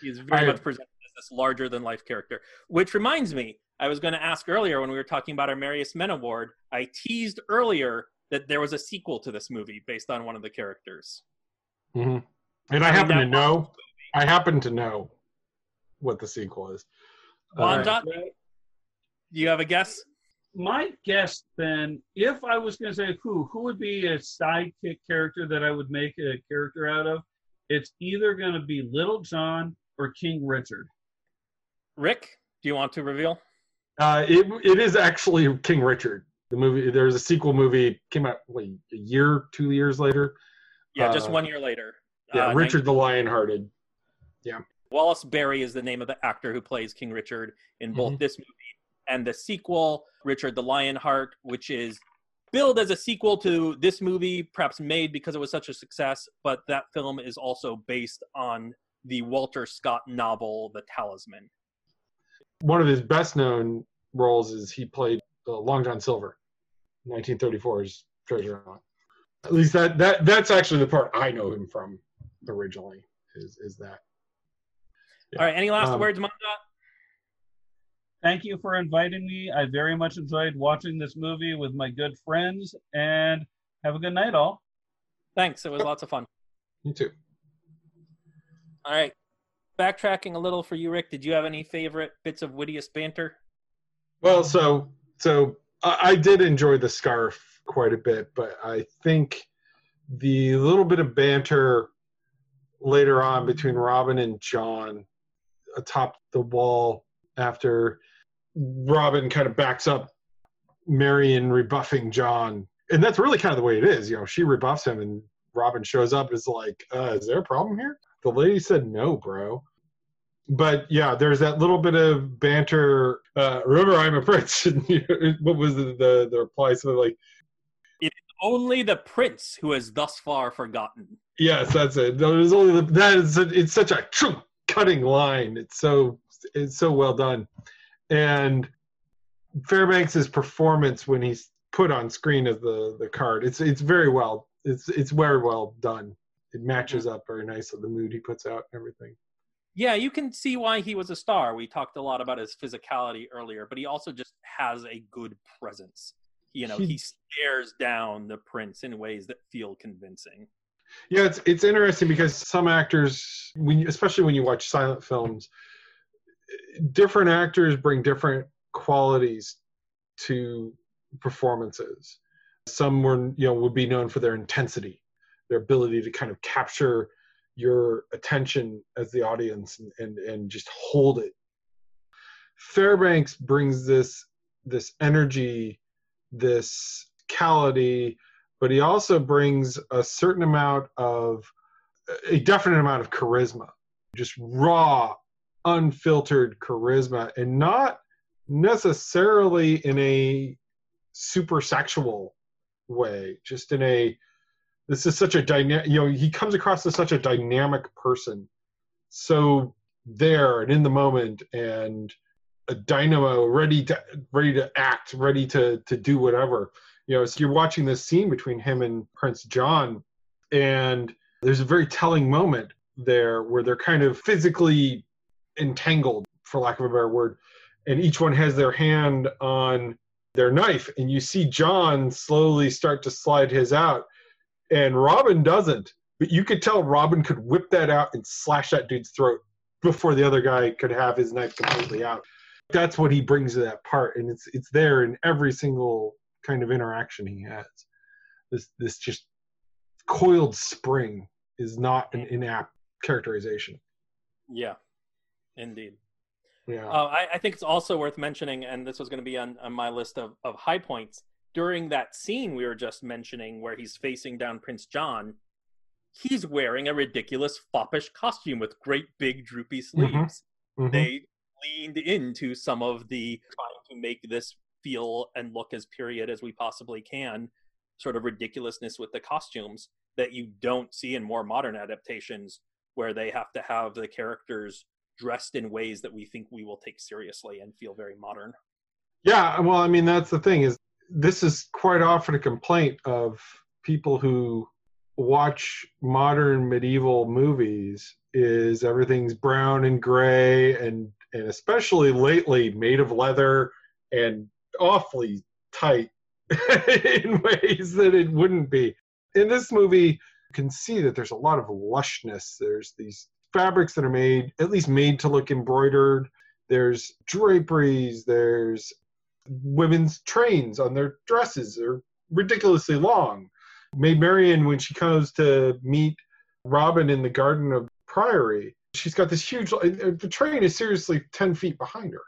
He's very I- much presented as this larger than life character. Which reminds me, I was going to ask earlier when we were talking about our Marius Men Award, I teased earlier that there was a sequel to this movie based on one of the characters. hmm And I, I mean, happen to know. I happen to know what the sequel is. Bon Uh, Dot, do you have a guess? My guess then, if I was going to say who, who would be a sidekick character that I would make a character out of? It's either going to be Little John or King Richard. Rick, do you want to reveal? Uh, it it is actually King Richard. The movie. There's a sequel movie came out wait, a year, two years later. Yeah, just Uh, one year later. Yeah, Uh, Richard the Lionhearted. Yeah. Wallace Beery is the name of the actor who plays King Richard in both Mhm. this movie and the sequel, Richard the Lionheart, which is billed as a sequel to this movie, perhaps made because it was such a success, but that film is also based on the Walter Scott novel, The Talisman. One of his best known roles is he played uh, Long John Silver, 1934's Treasure Hunt. At least that that that's actually the part I know him from originally. Is is that? Yeah. All right, any last Um, words, Monda? Thank you for inviting me. I very much enjoyed watching this movie with my good friends, and have a good night, all. Thanks, it was lots of fun. You too. All right, backtracking a little for you, Rick. Did you have any favorite bits of wittiest banter? Well, so so I, I did enjoy the scarf quite a bit, but I think the little bit of banter later on between Robin and John atop the wall after Robin kind of backs up Marion rebuffing John. And that's really kind of the way it is. You know, she rebuffs him and Robin shows up and is like, uh, is there a problem here? The lady said no, bro but yeah, there's that little bit of banter. Uh, remember, I'm a prince. [laughs] What was the, the the reply? Something like, "It's Only the prince who has thus far forgotten. "Yes, that's it." There's only the, that is it's such a true cutting line. It's so it's so well done, and Fairbanks's performance when he's put on screen as the the card, it's it's very well. It's it's very well done. It matches up very nicely with the mood he puts out and everything. Yeah, you can see why he was a star. We talked a lot about his physicality earlier, but he also just has a good presence. You know, He- he stares down the prince in ways that feel convincing. Yeah, it's it's interesting because some actors, when especially when you watch silent films, different actors bring different qualities to performances. Some were, you know, would be known for their intensity, their ability to kind of capture your attention as the audience and and, and just hold it. Fairbanks brings this this energy, this cality, but he also brings a certain amount of a definite amount of charisma just raw unfiltered charisma and not necessarily in a super sexual way just in a this is such a dynamic you know he comes across as such a dynamic person. So there and in the moment and a dynamo ready to ready to act ready to to do whatever. You know so you're watching this scene between him and prince john and there's a very telling moment there where they're kind of physically entangled for lack of a better word and each one has their hand on their knife and you see john slowly start to slide his out and robin doesn't but you could tell robin could whip that out and slash that dude's throat before the other guy could have his knife completely out. That's what he brings to that part and it's it's there in every single kind of interaction he has. This this just coiled spring is not an inapt characterization. Yeah, indeed. yeah Uh, I, I think it's also worth mentioning, and this was going to be on, on my list of, of high points. During that scene we were just mentioning where he's facing down Prince John, he's wearing a ridiculous foppish costume with great big droopy sleeves. Mhm. They leaned into some of the trying to make this feel and look as period as we possibly can, sort of ridiculousness with the costumes. that you don't see in more modern adaptations where they have to have the characters dressed in ways that we think we will take seriously and feel very modern. Yeah, well, I mean that's the thing is this is quite often a complaint of people who watch modern medieval movies is everything's brown and gray and and especially lately made of leather and awfully tight [laughs] in ways that it wouldn't be. In this movie, you can see that there's a lot of lushness. There's these fabrics that are made, at least made to look embroidered. There's draperies. There's women's trains on their dresses. They're ridiculously long. Maid Marian, when she comes to meet Robin in the Garden of Priory, she's got this huge. The train is seriously ten feet behind her.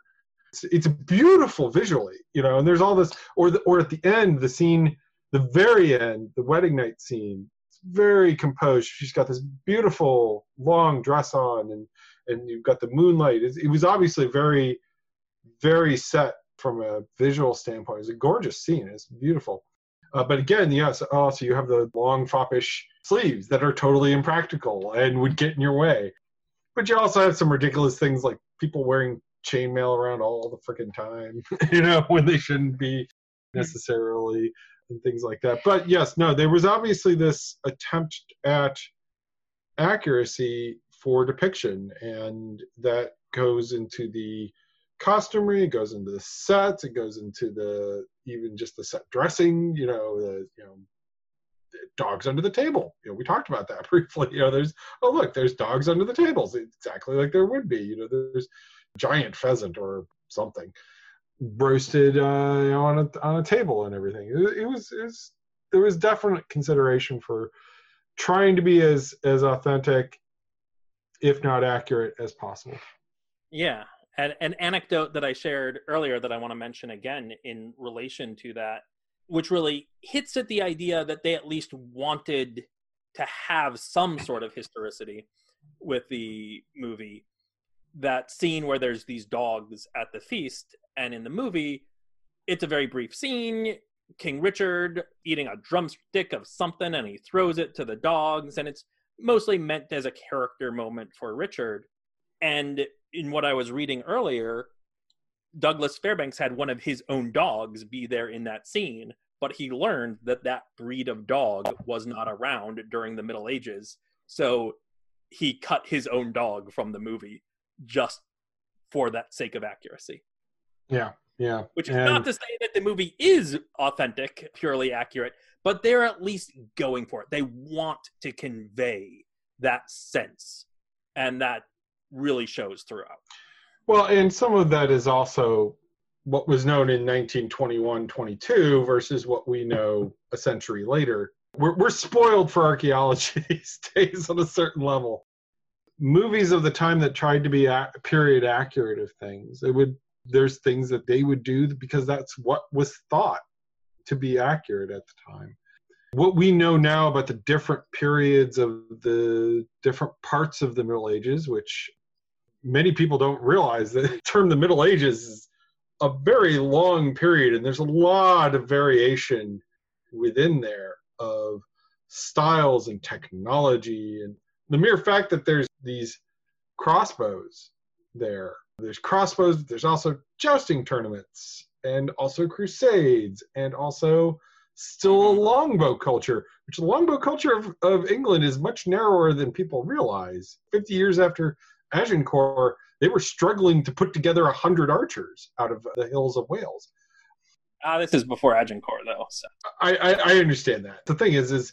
It's, it's beautiful visually, you know. And there's all this, or the, or at the end, the scene, the very end, the wedding night scene. Very composed. She's got this beautiful long dress on, and and you've got the moonlight. It, was obviously very, very set from a visual standpoint. It's a gorgeous scene. It's beautiful. Uh, but again, yes, also you have the long foppish sleeves that are totally impractical and would get in your way. But you also have some ridiculous things like people wearing chainmail around all the freaking time, [laughs] you know, when they shouldn't be necessarily, and things like that. But yes, no, there was obviously this attempt at accuracy for depiction, and that goes into the costumery, it goes into the sets, it goes into the even just the set dressing, you know, the you know dogs under the table. You know, we talked about that [laughs] briefly. You know, there's oh look, there's dogs under the tables, exactly like there would be. You know, there's giant pheasant or something roasted uh, on a on a table and everything. It, it was it was there was definite consideration for trying to be as as authentic, if not accurate, as possible. Yeah, and an anecdote that I shared earlier that I want to mention again in relation to that, which really hits at the idea that they at least wanted to have some sort of historicity with the movie. That scene where there's these dogs at the feast, and in the movie, it's a very brief scene. King Richard eating a drumstick of something and he throws it to the dogs, and it's mostly meant as a character moment for Richard. And in what I was reading earlier, Douglas Fairbanks had one of his own dogs be there in that scene, but he learned that that breed of dog was not around during the Middle Ages. So he cut his own dog from the movie just for that sake of accuracy. Yeah, yeah. Which is and... not to say that the movie is authentic, purely accurate, but they're at least going for it. They want to convey that sense and that really shows throughout. Well, and some of that is also what was known in 1921 22 versus what we know a century later. We're, we're spoiled for archaeology [laughs] these days on a certain level. Movies of the time that tried to be period accurate of things, it would there's things that they would do because that's what was thought to be accurate at the time what we know now about the different periods of the different parts of the Middle Ages, which many people don't realize that [laughs] the term the Middle Ages is a very long period, and there's a lot of variation within there of styles and technology. And the mere fact that there's these crossbows there, there's crossbows, there's also jousting tournaments, and also crusades, and also still a longbow culture, which the longbow culture of, of England is much narrower than people realize. 50 years after Agincourt, they were struggling to put together a hundred archers out of the hills of Wales. Ah, this is before Agincourt, though. So. I, I, I understand that. The thing is, is,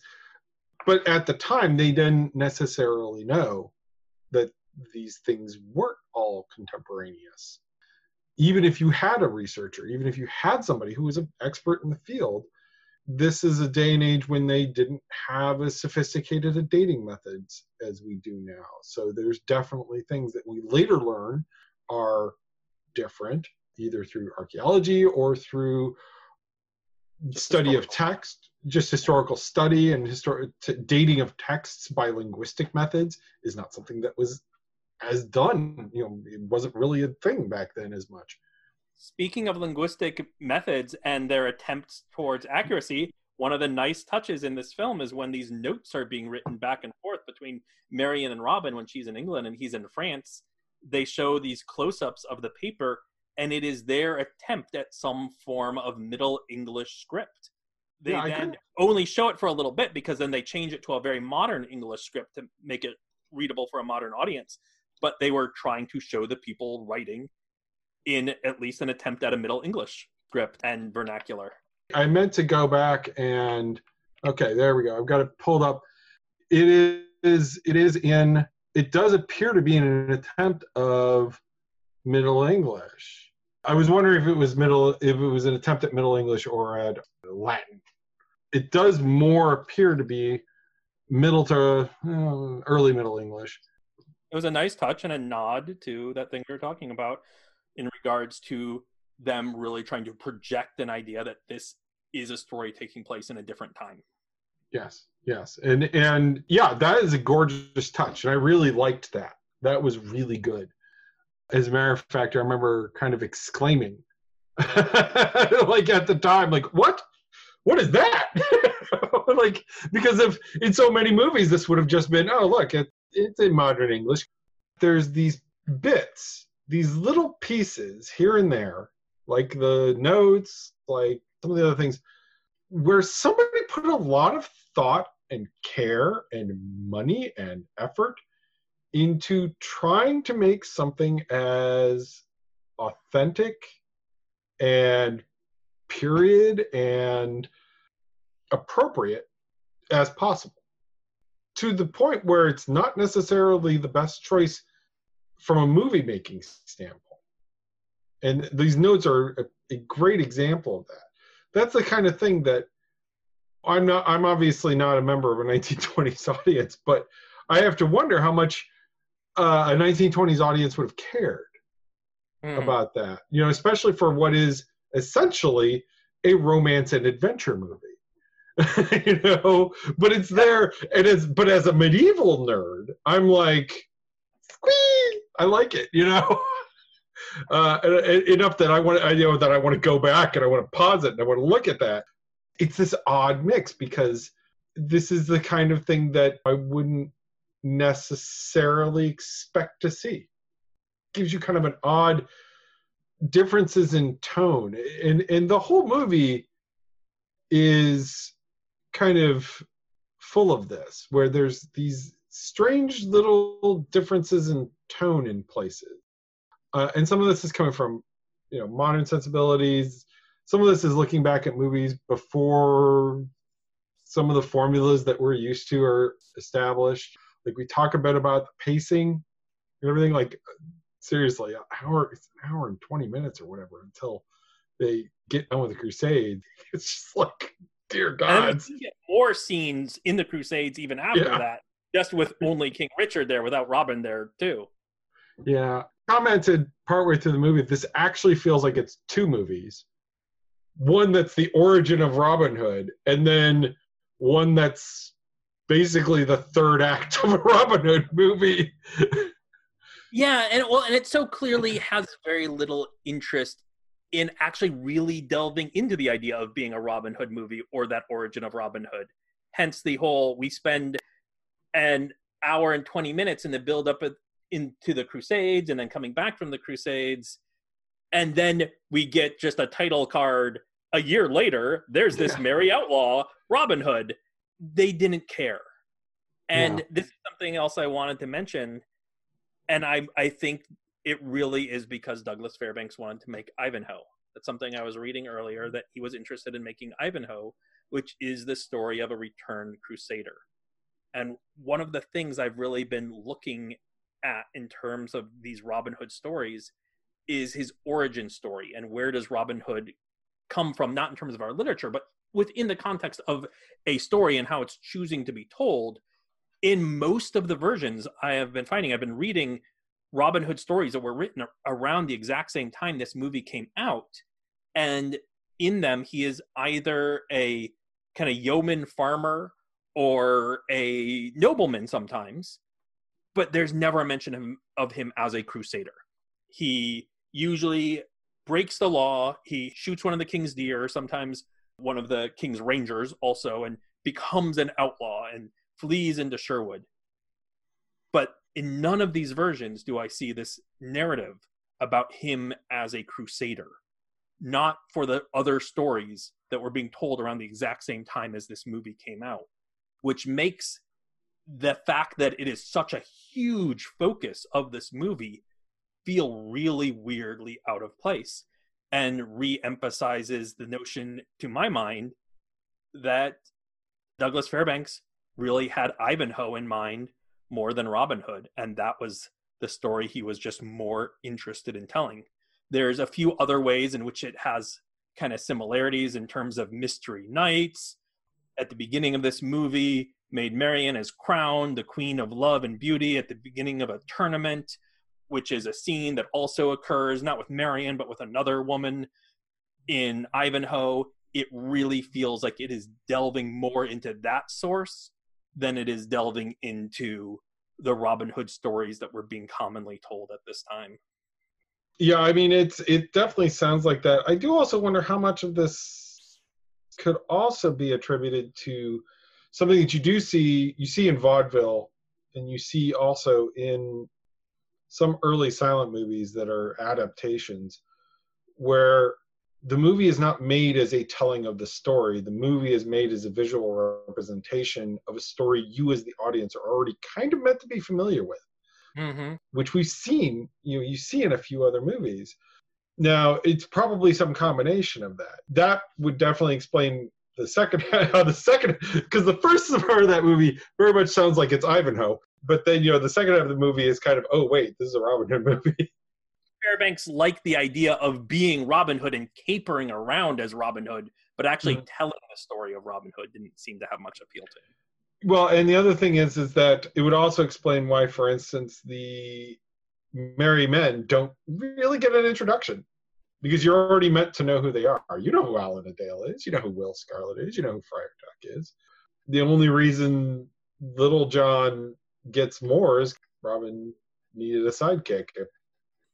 but at the time, they didn't necessarily know that these things weren't all contemporaneous. Even if you had a researcher, even if you had somebody who was an expert in the field, this is a day and age when they didn't have as sophisticated a dating methods as we do now. So there's definitely things that we later learn are different, either through archaeology or through study of text, just historical study and historic dating of texts by linguistic methods is not something that was as done. You know, it wasn't really a thing back then as much. Speaking of linguistic methods and their attempts towards accuracy, one of the nice touches in this film is when these notes are being written back and forth between Marion and Robin when she's in England and he's in France. They show these close ups of the paper, and it is their attempt at some form of Middle English script. They Yeah, then only show it for a little bit because then they change it to a very modern English script to make it readable for a modern audience. But they were trying to show the people writing in at least an attempt at a Middle English script and vernacular. I meant to go back and okay, there we go. I've got it pulled up. It is it is in it does appear to be in an attempt of Middle English. I was wondering if it was middle if it was an attempt at Middle English or at Latin. It does more appear to be middle to uh, early Middle English. it was a nice touch and a nod to that thing we were talking about in regards to them really trying to project an idea that this is a story taking place in a different time. Yes, yes, and and yeah, that is a gorgeous touch, and I really liked that. That was really good. As a matter of fact, I remember kind of exclaiming, [laughs] like at the time, like what? What is that? [laughs] like because if in so many movies, this would have just been, oh look, it, it's in modern English. There's these bits, these little pieces here and there, like the notes, like some of the other things where somebody put a lot of thought and care and money and effort into trying to make something as authentic and period and appropriate as possible to the point where it's not necessarily the best choice from a movie making standpoint and these notes are a, a great example of that that's the kind of thing that I'm not I'm obviously not a member of a 1920s [laughs] audience, but I have to wonder how much uh, a 1920s audience would have cared Hmm. about that. You know, especially for what is essentially a romance and adventure movie. [laughs] you know, but it's there and it's but as a medieval nerd, I'm like squee, I like it, you know. [laughs] Uh, en- enough that I want I know that I want to go back and I want to pause it and I want to look at that. It's this odd mix because this is the kind of thing that I wouldn't necessarily expect to see. Gives you kind of an odd differences in tone, and and the whole movie is kind of full of this, where there's these strange little differences in tone in places. Uh, and some of this is coming from you know modern sensibilities. Some of this is looking back at movies before some of the formulas that we're used to are established. Like we talk a bit about the pacing and everything like seriously an hour it's an hour and 20 minutes or whatever until they get done with the crusade [laughs] it's just like dear And god get more scenes in the Crusades even after Yeah. that, just with only King Richard there without Robin there too. Yeah. Commented partway through the movie, this actually feels like it's two movies. One that's the origin of Robin Hood, and then one that's basically the third act [laughs] of a Robin Hood movie. [laughs] Yeah, and well, and it so clearly has very little interest in actually really delving into the idea of being a Robin Hood movie or that origin of Robin Hood. Hence the whole we spend an hour and 20 minutes in the build up of- into the Crusades and then coming back from the Crusades. And then we get just a title card a year later. There's this Yeah. merry outlaw, Robin Hood. They didn't care. And Yeah. this is something else I wanted to mention. And I, I think it really is because Douglas Fairbanks wanted to make Ivanhoe. That's something I was reading earlier that he was interested in making Ivanhoe, which is the story of a returned crusader. And one of the things I've really been looking at in terms of these Robin Hood stories is his origin story and where does Robin Hood come from, not in terms of our literature, but within the context of a story and how it's choosing to be told. In most of the versions I have been finding, I've been reading Robin Hood stories that were written around the exact same time this movie came out. And in them, he is either a kind of yeoman farmer or a nobleman sometimes, but there's never a mention of him, of him as a crusader. He usually breaks the law, he shoots one of the king's deer, sometimes one of the king's rangers also and becomes an outlaw and flees into Sherwood. But in none of these versions do I see this narrative about him as a crusader, not for the other stories that were being told around the exact same time as this movie came out, which makes the fact that it is such a huge focus of this movie feel really weirdly out of place and re-emphasizes the notion to my mind that Douglas Fairbanks really had Ivanhoe in mind more than Robin Hood and that was the story he was just more interested in telling. There's a few other ways in which it has kind of similarities in terms of mystery knights. At the beginning of this movie, Maid Marian as crowned the queen of love and beauty at the beginning of a tournament which is a scene that also occurs not with Marian but with another woman in Ivanhoe. It really feels like it is delving more into that source than it is delving into the Robin Hood stories that were being commonly told at this time. Yeah, I mean it's it definitely sounds like that. I do also wonder how much of this could also be attributed to something that you do see you see in vaudeville and you see also in some early silent movies that are adaptations where the movie is not made as a telling of the story. The movie is made as a visual representation of a story you as the audience are already kind of meant to be familiar with Mm-hmm. which we've seen you know you see in a few other movies. Now it's probably some combination of that. That would definitely explain the second [laughs] how the second because the first part of that movie very much sounds like it's ivanhoe but then you know the second half of the movie is kind of oh wait this is a robin hood [laughs] movie Fairbanks liked the idea of being Robin Hood and capering around as Robin Hood, but actually Mhm. telling the story of Robin Hood didn't seem to have much appeal to him. Well, and the other thing is, is that it would also explain why, for instance, the merry men don't really get an introduction because you're already meant to know who they are. You know who Alan-a-Dale is. You know who Will Scarlet is. You know who Friar Tuck is. The only reason Little John gets more is Robin needed a sidekick.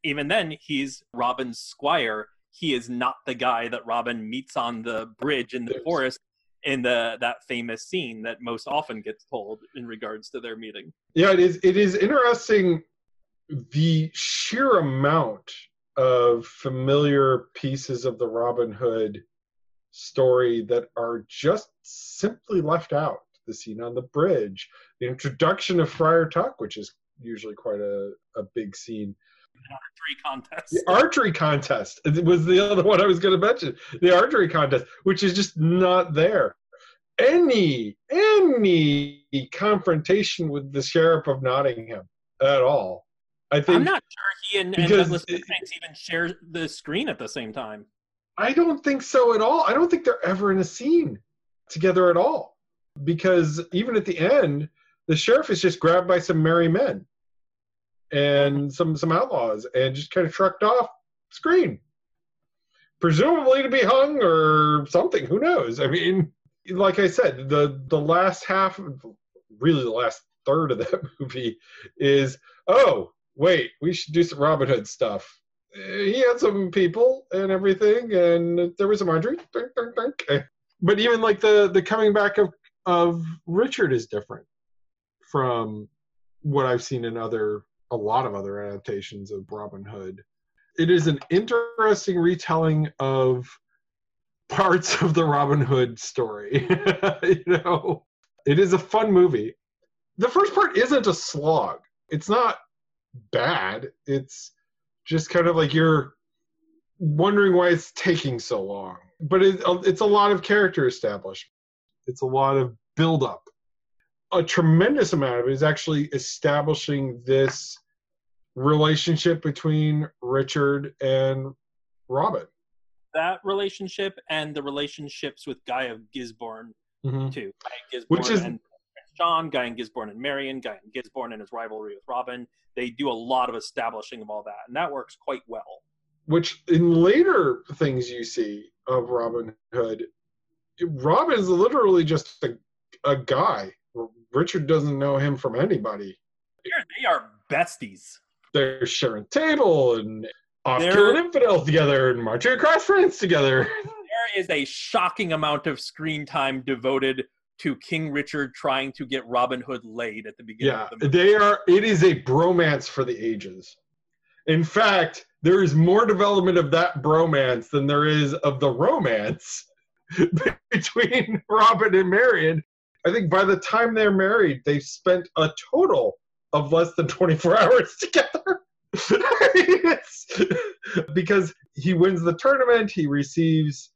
Even then, he's Robin's squire. He is not the guy that Robin meets on the bridge in the forest in the that famous scene that most often gets told in regards to their meeting. Yeah, it is. It is interesting the sheer amount of familiar pieces of the Robin Hood story that are just simply left out. The scene on the bridge, the introduction of Friar Tuck, which is usually quite a, a big scene. Three contest. The archery contest was the other one I was going to mention. The archery contest, which is just not there. Any any confrontation with the sheriff of Nottingham at all. I think I'm not sure he and, and Douglas it- even share the screen at the same time. I don't think so at all. I don't think they're ever in a scene together at all. Because even at the end, the sheriff is just grabbed by some merry men and some some outlaws and just kind of trucked off screen. Presumably to be hung or something. Who knows? I mean, like I said, the the last half really the last third of that [laughs] movie is oh, wait, we should do some Robin Hood stuff he had some people and everything, and there was some Marjorie. But even like the the coming back of of Richard is different from what I've seen in other a lot of other adaptations of Robin Hood. It is an interesting retelling of parts of the Robin Hood story. [laughs] you know, it is a fun movie. The first part isn't a slog. It's not bad. It's just kind of like you're wondering why it's taking so long. But it, it's a lot of character establishment. It's a lot of build up. A tremendous amount of it is actually establishing this relationship between Richard and Robin. That relationship and the relationships with Guy of Gisborne Mm-hmm. too. Gisborne Which is- and John, Guy and Gisborne and Marion, Guy and Gisborne and his rivalry with Robin. They do a lot of establishing of all that, and that works quite well. Which in later things you see of Robin Hood, Robin is literally just a, a guy. Richard doesn't know him from anybody. They're, they are besties. they're sharing table and off They're- killing infidels together and marching across France together. There is a shocking amount of screen time devoted to King Richard trying to get Robin Hood laid at the beginning Yeah, of the movie. they are. It is a bromance for the ages. In fact, there is more development of that bromance than there is of the romance [laughs] between Robin and Marion. I think by the time they're married, they've spent a total of less than 24 [laughs] hours together. [laughs] Because he wins the tournament, he receives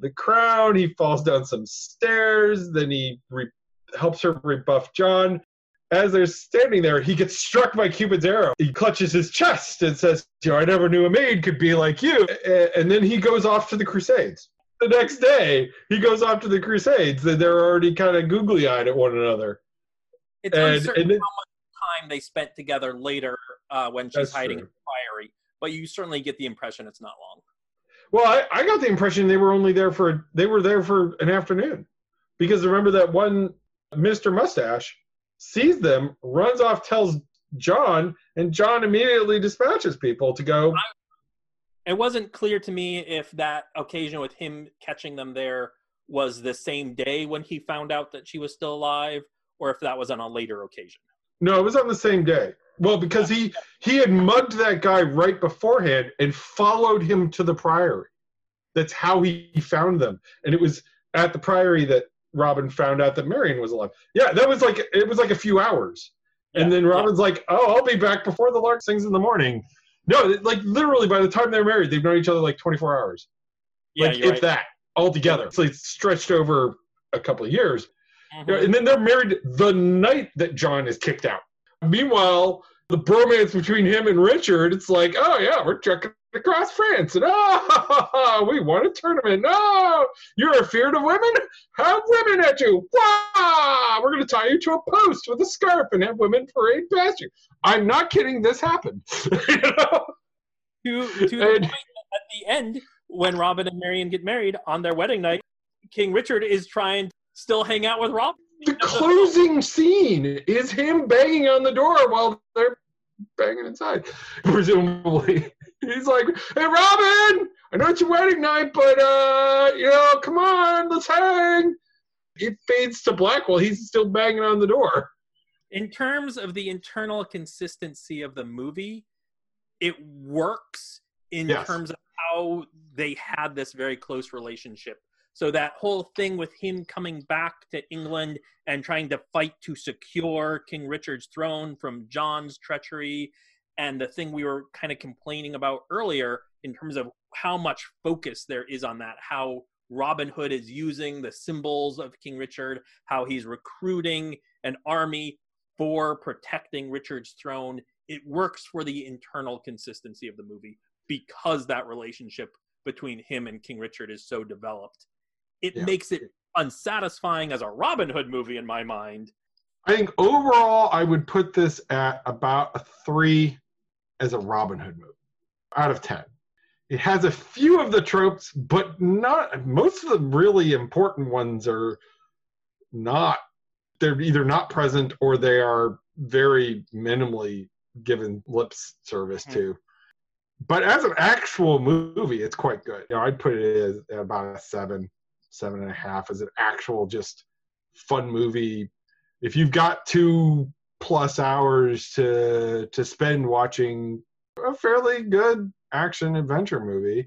the crown, he falls down some stairs, then he re- helps her rebuff John. As they're standing there, he gets struck by Cupid's arrow. He clutches his chest and says, "You know, I never knew a maid could be like you." And then he goes off to the Crusades. The next day, he goes off to the Crusades. They're already kind of googly-eyed at one another. It's And, uncertain and then, how much time they spent together later uh, when she's hiding true. in the priory, but you certainly get the impression it's not long. well, I, I got the impression they were only there for they were there for an afternoon, because remember that one Mister Mustache sees them, runs off, tells John, and John immediately dispatches people to go. It wasn't clear to me if that occasion with him catching them there was the same day when he found out that she was still alive, or if that was on a later occasion. No, it was on the same day. Well, because he he had mugged that guy right beforehand and followed him to the priory. That's how he found them, and it was at the priory that Robin found out that Marion was alive. Yeah, that was like it was like a few hours, and Yeah, then Robin's like, "Oh, I'll be back before the lark sings in the morning." No, like literally by the time they're married, they've known each other like 24 hours, Yeah, like if right. that altogether. So it's stretched over a couple of years. Mhm. And then they're married the night that John is kicked out. Meanwhile, the bromance between him and Richard, it's like, oh yeah, we're trekking across France, and [laughs] oh, we won a tournament. No, you're afeard of women? Have women at you. Wow, we're gonna tie you to a post with a scarf and have women parade past you. I'm not kidding. This happened. [laughs] You know? to to [laughs] the And- point at the end when Robin and Marion get married on their wedding night, King Richard is trying to still hang out with Robin. The closing scene is him banging on the door while they're banging inside. Presumably, he's like, "Hey, Robin, I know it's your wedding night, but uh, you know, come on, let's hang." It fades to black while he's still banging on the door. In terms of the internal consistency of the movie, it works in Yes. terms of how they had this very close relationship. So that whole thing with him coming back to England and trying to fight to secure King Richard's throne from John's treachery, and the thing we were kind of complaining about earlier in terms of how much focus there is on that, how Robin Hood is using the symbols of King Richard, how he's recruiting an army for protecting Richard's throne. It works for the internal consistency of the movie because that relationship between him and King Richard is so developed. It Yeah. makes it unsatisfying as a Robin Hood movie in my mind. I think overall, I would put this at about a three as a Robin Hood movie out of 10. It has a few of the tropes, but not most of the really important ones are not. They're either not present or they are very minimally given lip service Mhm. to. But as an actual movie, it's quite good. You know, I'd put it as about a seven, seven and a half as an actual just fun movie if you've got two plus hours to to spend watching a fairly good action adventure movie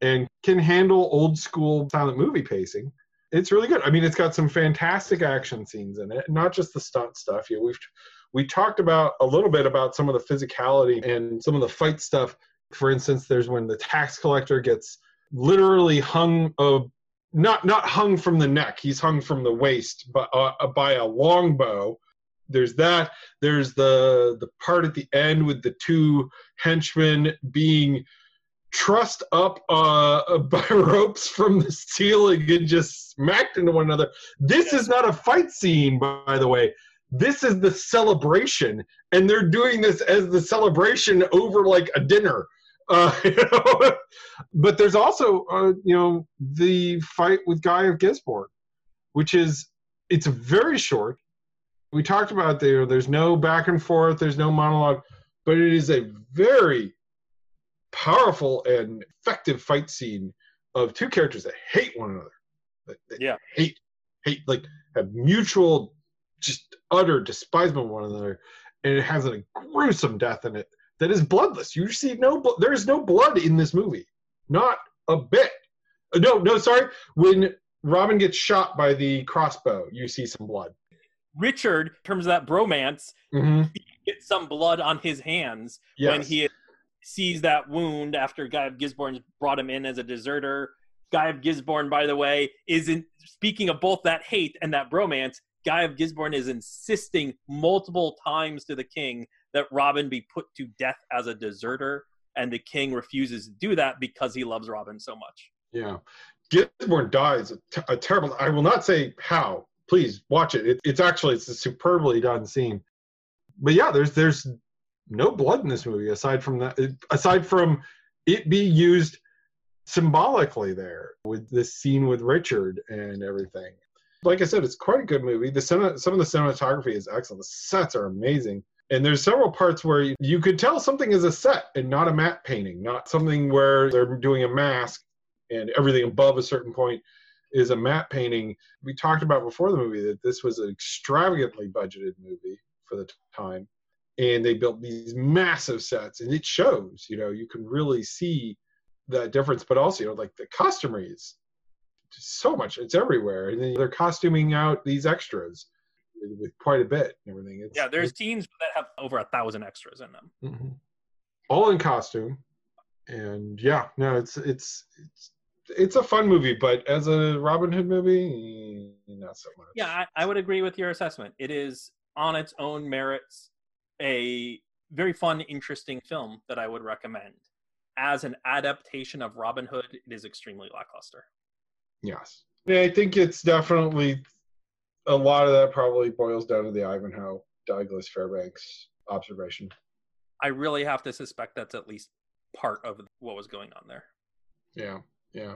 and can handle old school silent movie pacing. It's really good. I mean it's got some fantastic action scenes in it not just the stunt stuff. You know, we've we talked about a little bit about some of the physicality and some of the fight stuff. For instance there's when the tax collector gets literally hung of not not hung from the neck. He's hung from the waist but uh, by a longbow there's that. There's the the part at the end with the two henchmen being trussed up uh, [laughs] by ropes from the ceiling and just smacked into one another. This is not a fight scene by the way. This is the celebration and they're doing this as the celebration over like a dinner. Uh, [laughs] you know? but there's also uh, you know the fight with guy of gisborne which is it's very short we talked about there there's no back and forth there's no monologue but it is a very powerful and effective fight scene of two characters that hate one another. That, that Yeah. hate, hate, like have mutual, just utter despisement of one another, and it has a gruesome death in it that is bloodless. You see no, there is no blood in this movie, not a bit. No, no, sorry. When Robin gets shot by the crossbow, you see some blood. Richard, in terms of that bromance, Mm-hmm. gets some blood on his hands Yes. when he sees that wound after Guy of Gisborne brought him in as a deserter. Guy of Gisborne, by the way, isn't speaking of both that hate and that bromance. Guy of Gisborne is insisting multiple times to the king that Robin be put to death as a deserter, and the king refuses to do that because he loves Robin so much. Yeah. Gisborne dies a, t- a terrible. I will not say how. Please watch it. it. It's actually it's a superbly done scene. But yeah, there's there's no blood in this movie aside from that. Aside from it being used symbolically there with this scene with Richard and everything. Like I said, it's quite a good movie. The some of the cinematography is excellent. The sets are amazing. And there's several parts where you could tell something is a set and not a matte painting, not something where they're doing a mask and everything above a certain point is a matte painting. We talked about before the movie that this was an extravagantly budgeted movie for the time. And they built these massive sets, and it shows, you know, you can really see that difference. But also, you know, like the costumery is so much, it's everywhere. And then they're costuming out these extras with, quite a bit and everything. It's, Yeah, there's teams that have over a thousand extras in them. Mhm. all in costume and yeah no it's it's it's it's a fun movie but as a robin hood movie not so much Yeah, I, I would agree with your assessment. It is on its own merits a very fun, interesting film that I would recommend. As an adaptation of Robin Hood, it is extremely lackluster. yes yeah, i think it's definitely a lot of that probably boils down to the ivanhoe douglas fairbanks observation I really have to suspect that's at least part of what was going on there. yeah yeah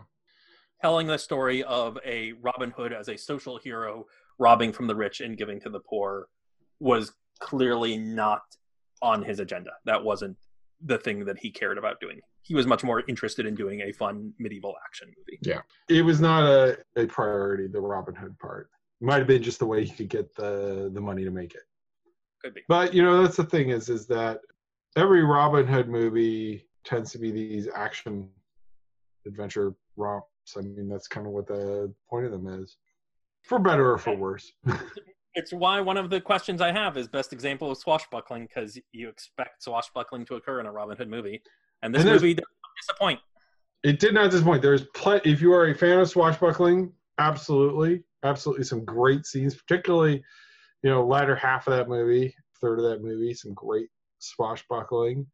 Telling the story of a Robin Hood as a social hero robbing from the rich and giving to the poor was clearly not on his agenda. That wasn't the thing that he cared about doing. He was much more interested in doing a fun medieval action movie. Yeah. It was not a, a priority the robin hood part It might have been just the way he could get the the money to make it Could be. But you know, that's the thing is, is that every Robin Hood movie tends to be these action adventure romps. I mean, that's kind of what the point of them is, for better or for worse. [laughs] It's why one of the questions I have is best example of swashbuckling because you expect swashbuckling to occur in a Robin Hood movie, and this And movie doesn't disappoint. it did not disappoint. There's plenty. If you are a fan of swashbuckling, absolutely, absolutely, some great scenes, particularly, you know, latter half of that movie, third of that movie, some great swashbuckling.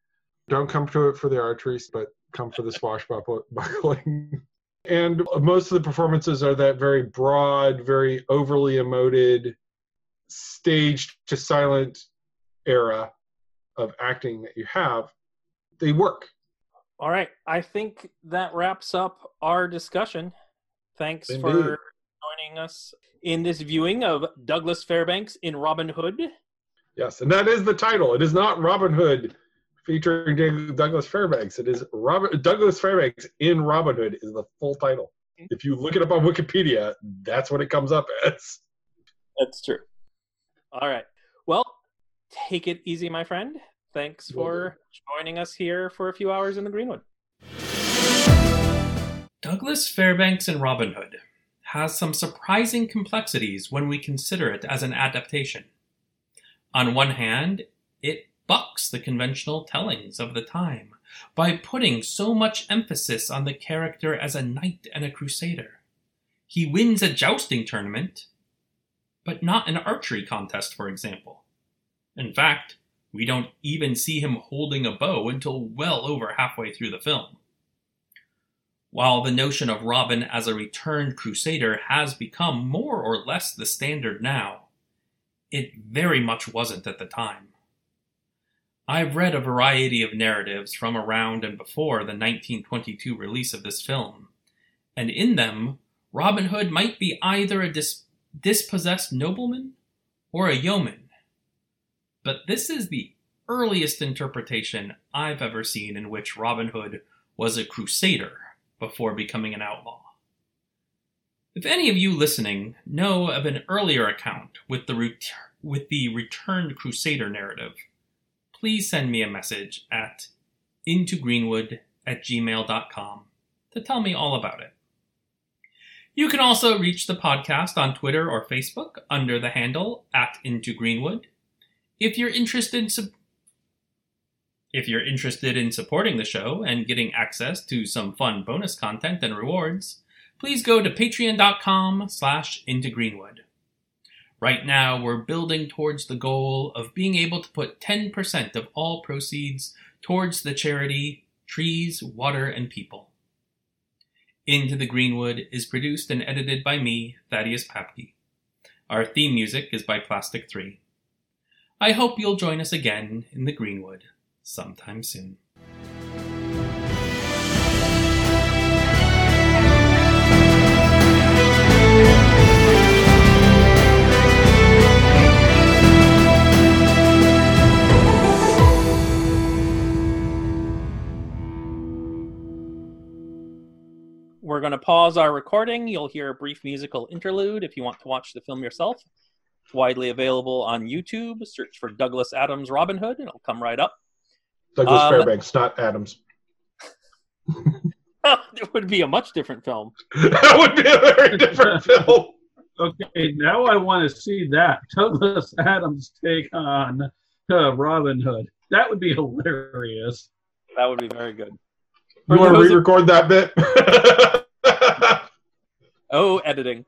Don't come to it for the archery, but come for the swashbuckling. And most of the performances are that very broad, very overly emoted, staged to silent era of acting that you have. They work. All right, I think that wraps up our discussion. Thanks Indeed. for joining us in this viewing of Douglas Fairbanks in Robin Hood. Yes, and that is the title. It is not Robin Hood featuring Douglas Fairbanks. It is Robert Douglas Fairbanks in Robin Hood is the full title. If you look it up on Wikipedia, that's what it comes up as. That's true. All right. Well, take it easy, my friend. Thanks for joining us here for a few hours in the Greenwood. Douglas Fairbanks in Robin Hood has some surprising complexities when we consider it as an adaptation. On one hand, it bucks the conventional tellings of the time by putting so much emphasis on the character as a knight and a crusader. He wins a jousting tournament, but not an archery contest, for example. In fact, we don't even see him holding a bow until well over halfway through the film. While the notion of Robin as a returned crusader has become more or less the standard now, it very much wasn't at the time. I've read a variety of narratives from around and before the 1922 release of this film, and in them, Robin Hood might be either a dis- dispossessed nobleman or a yeoman. But this is the earliest interpretation I've ever seen in which Robin Hood was a crusader before becoming an outlaw. If any of you listening know of an earlier account with the, ret- with the returned Crusader narrative, please send me a message at intogreenwood at gmail.com to tell me all about it. You can also reach the podcast on Twitter or Facebook under the handle at Into Greenwood. If you're interested in su- if you're interested in supporting the show and getting access to some fun bonus content and rewards, please go to patreon.com slash into greenwood. Right now, we're building towards the goal of being able to put 10% of all proceeds towards the charity Trees, Water, and People. Into the Greenwood is produced and edited by me, Thaddeus Papke. Our theme music is by Plastic 3. I hope you'll join us again in the Greenwood sometime soon. We're going to pause our recording. You'll hear a brief musical interlude if you want to watch the film yourself. It's widely available on YouTube. Search for Douglas Adams Robin Hood, and it'll come right up. Douglas Um, Fairbanks, not Adams. [laughs] [laughs] it would be a much different film. that would be a very different [laughs] film. Okay, now I want to see that Douglas Adams take on uh, Robin Hood. That would be hilarious. That would be very good. You want to re-record that bit? [laughs] Oh, editing.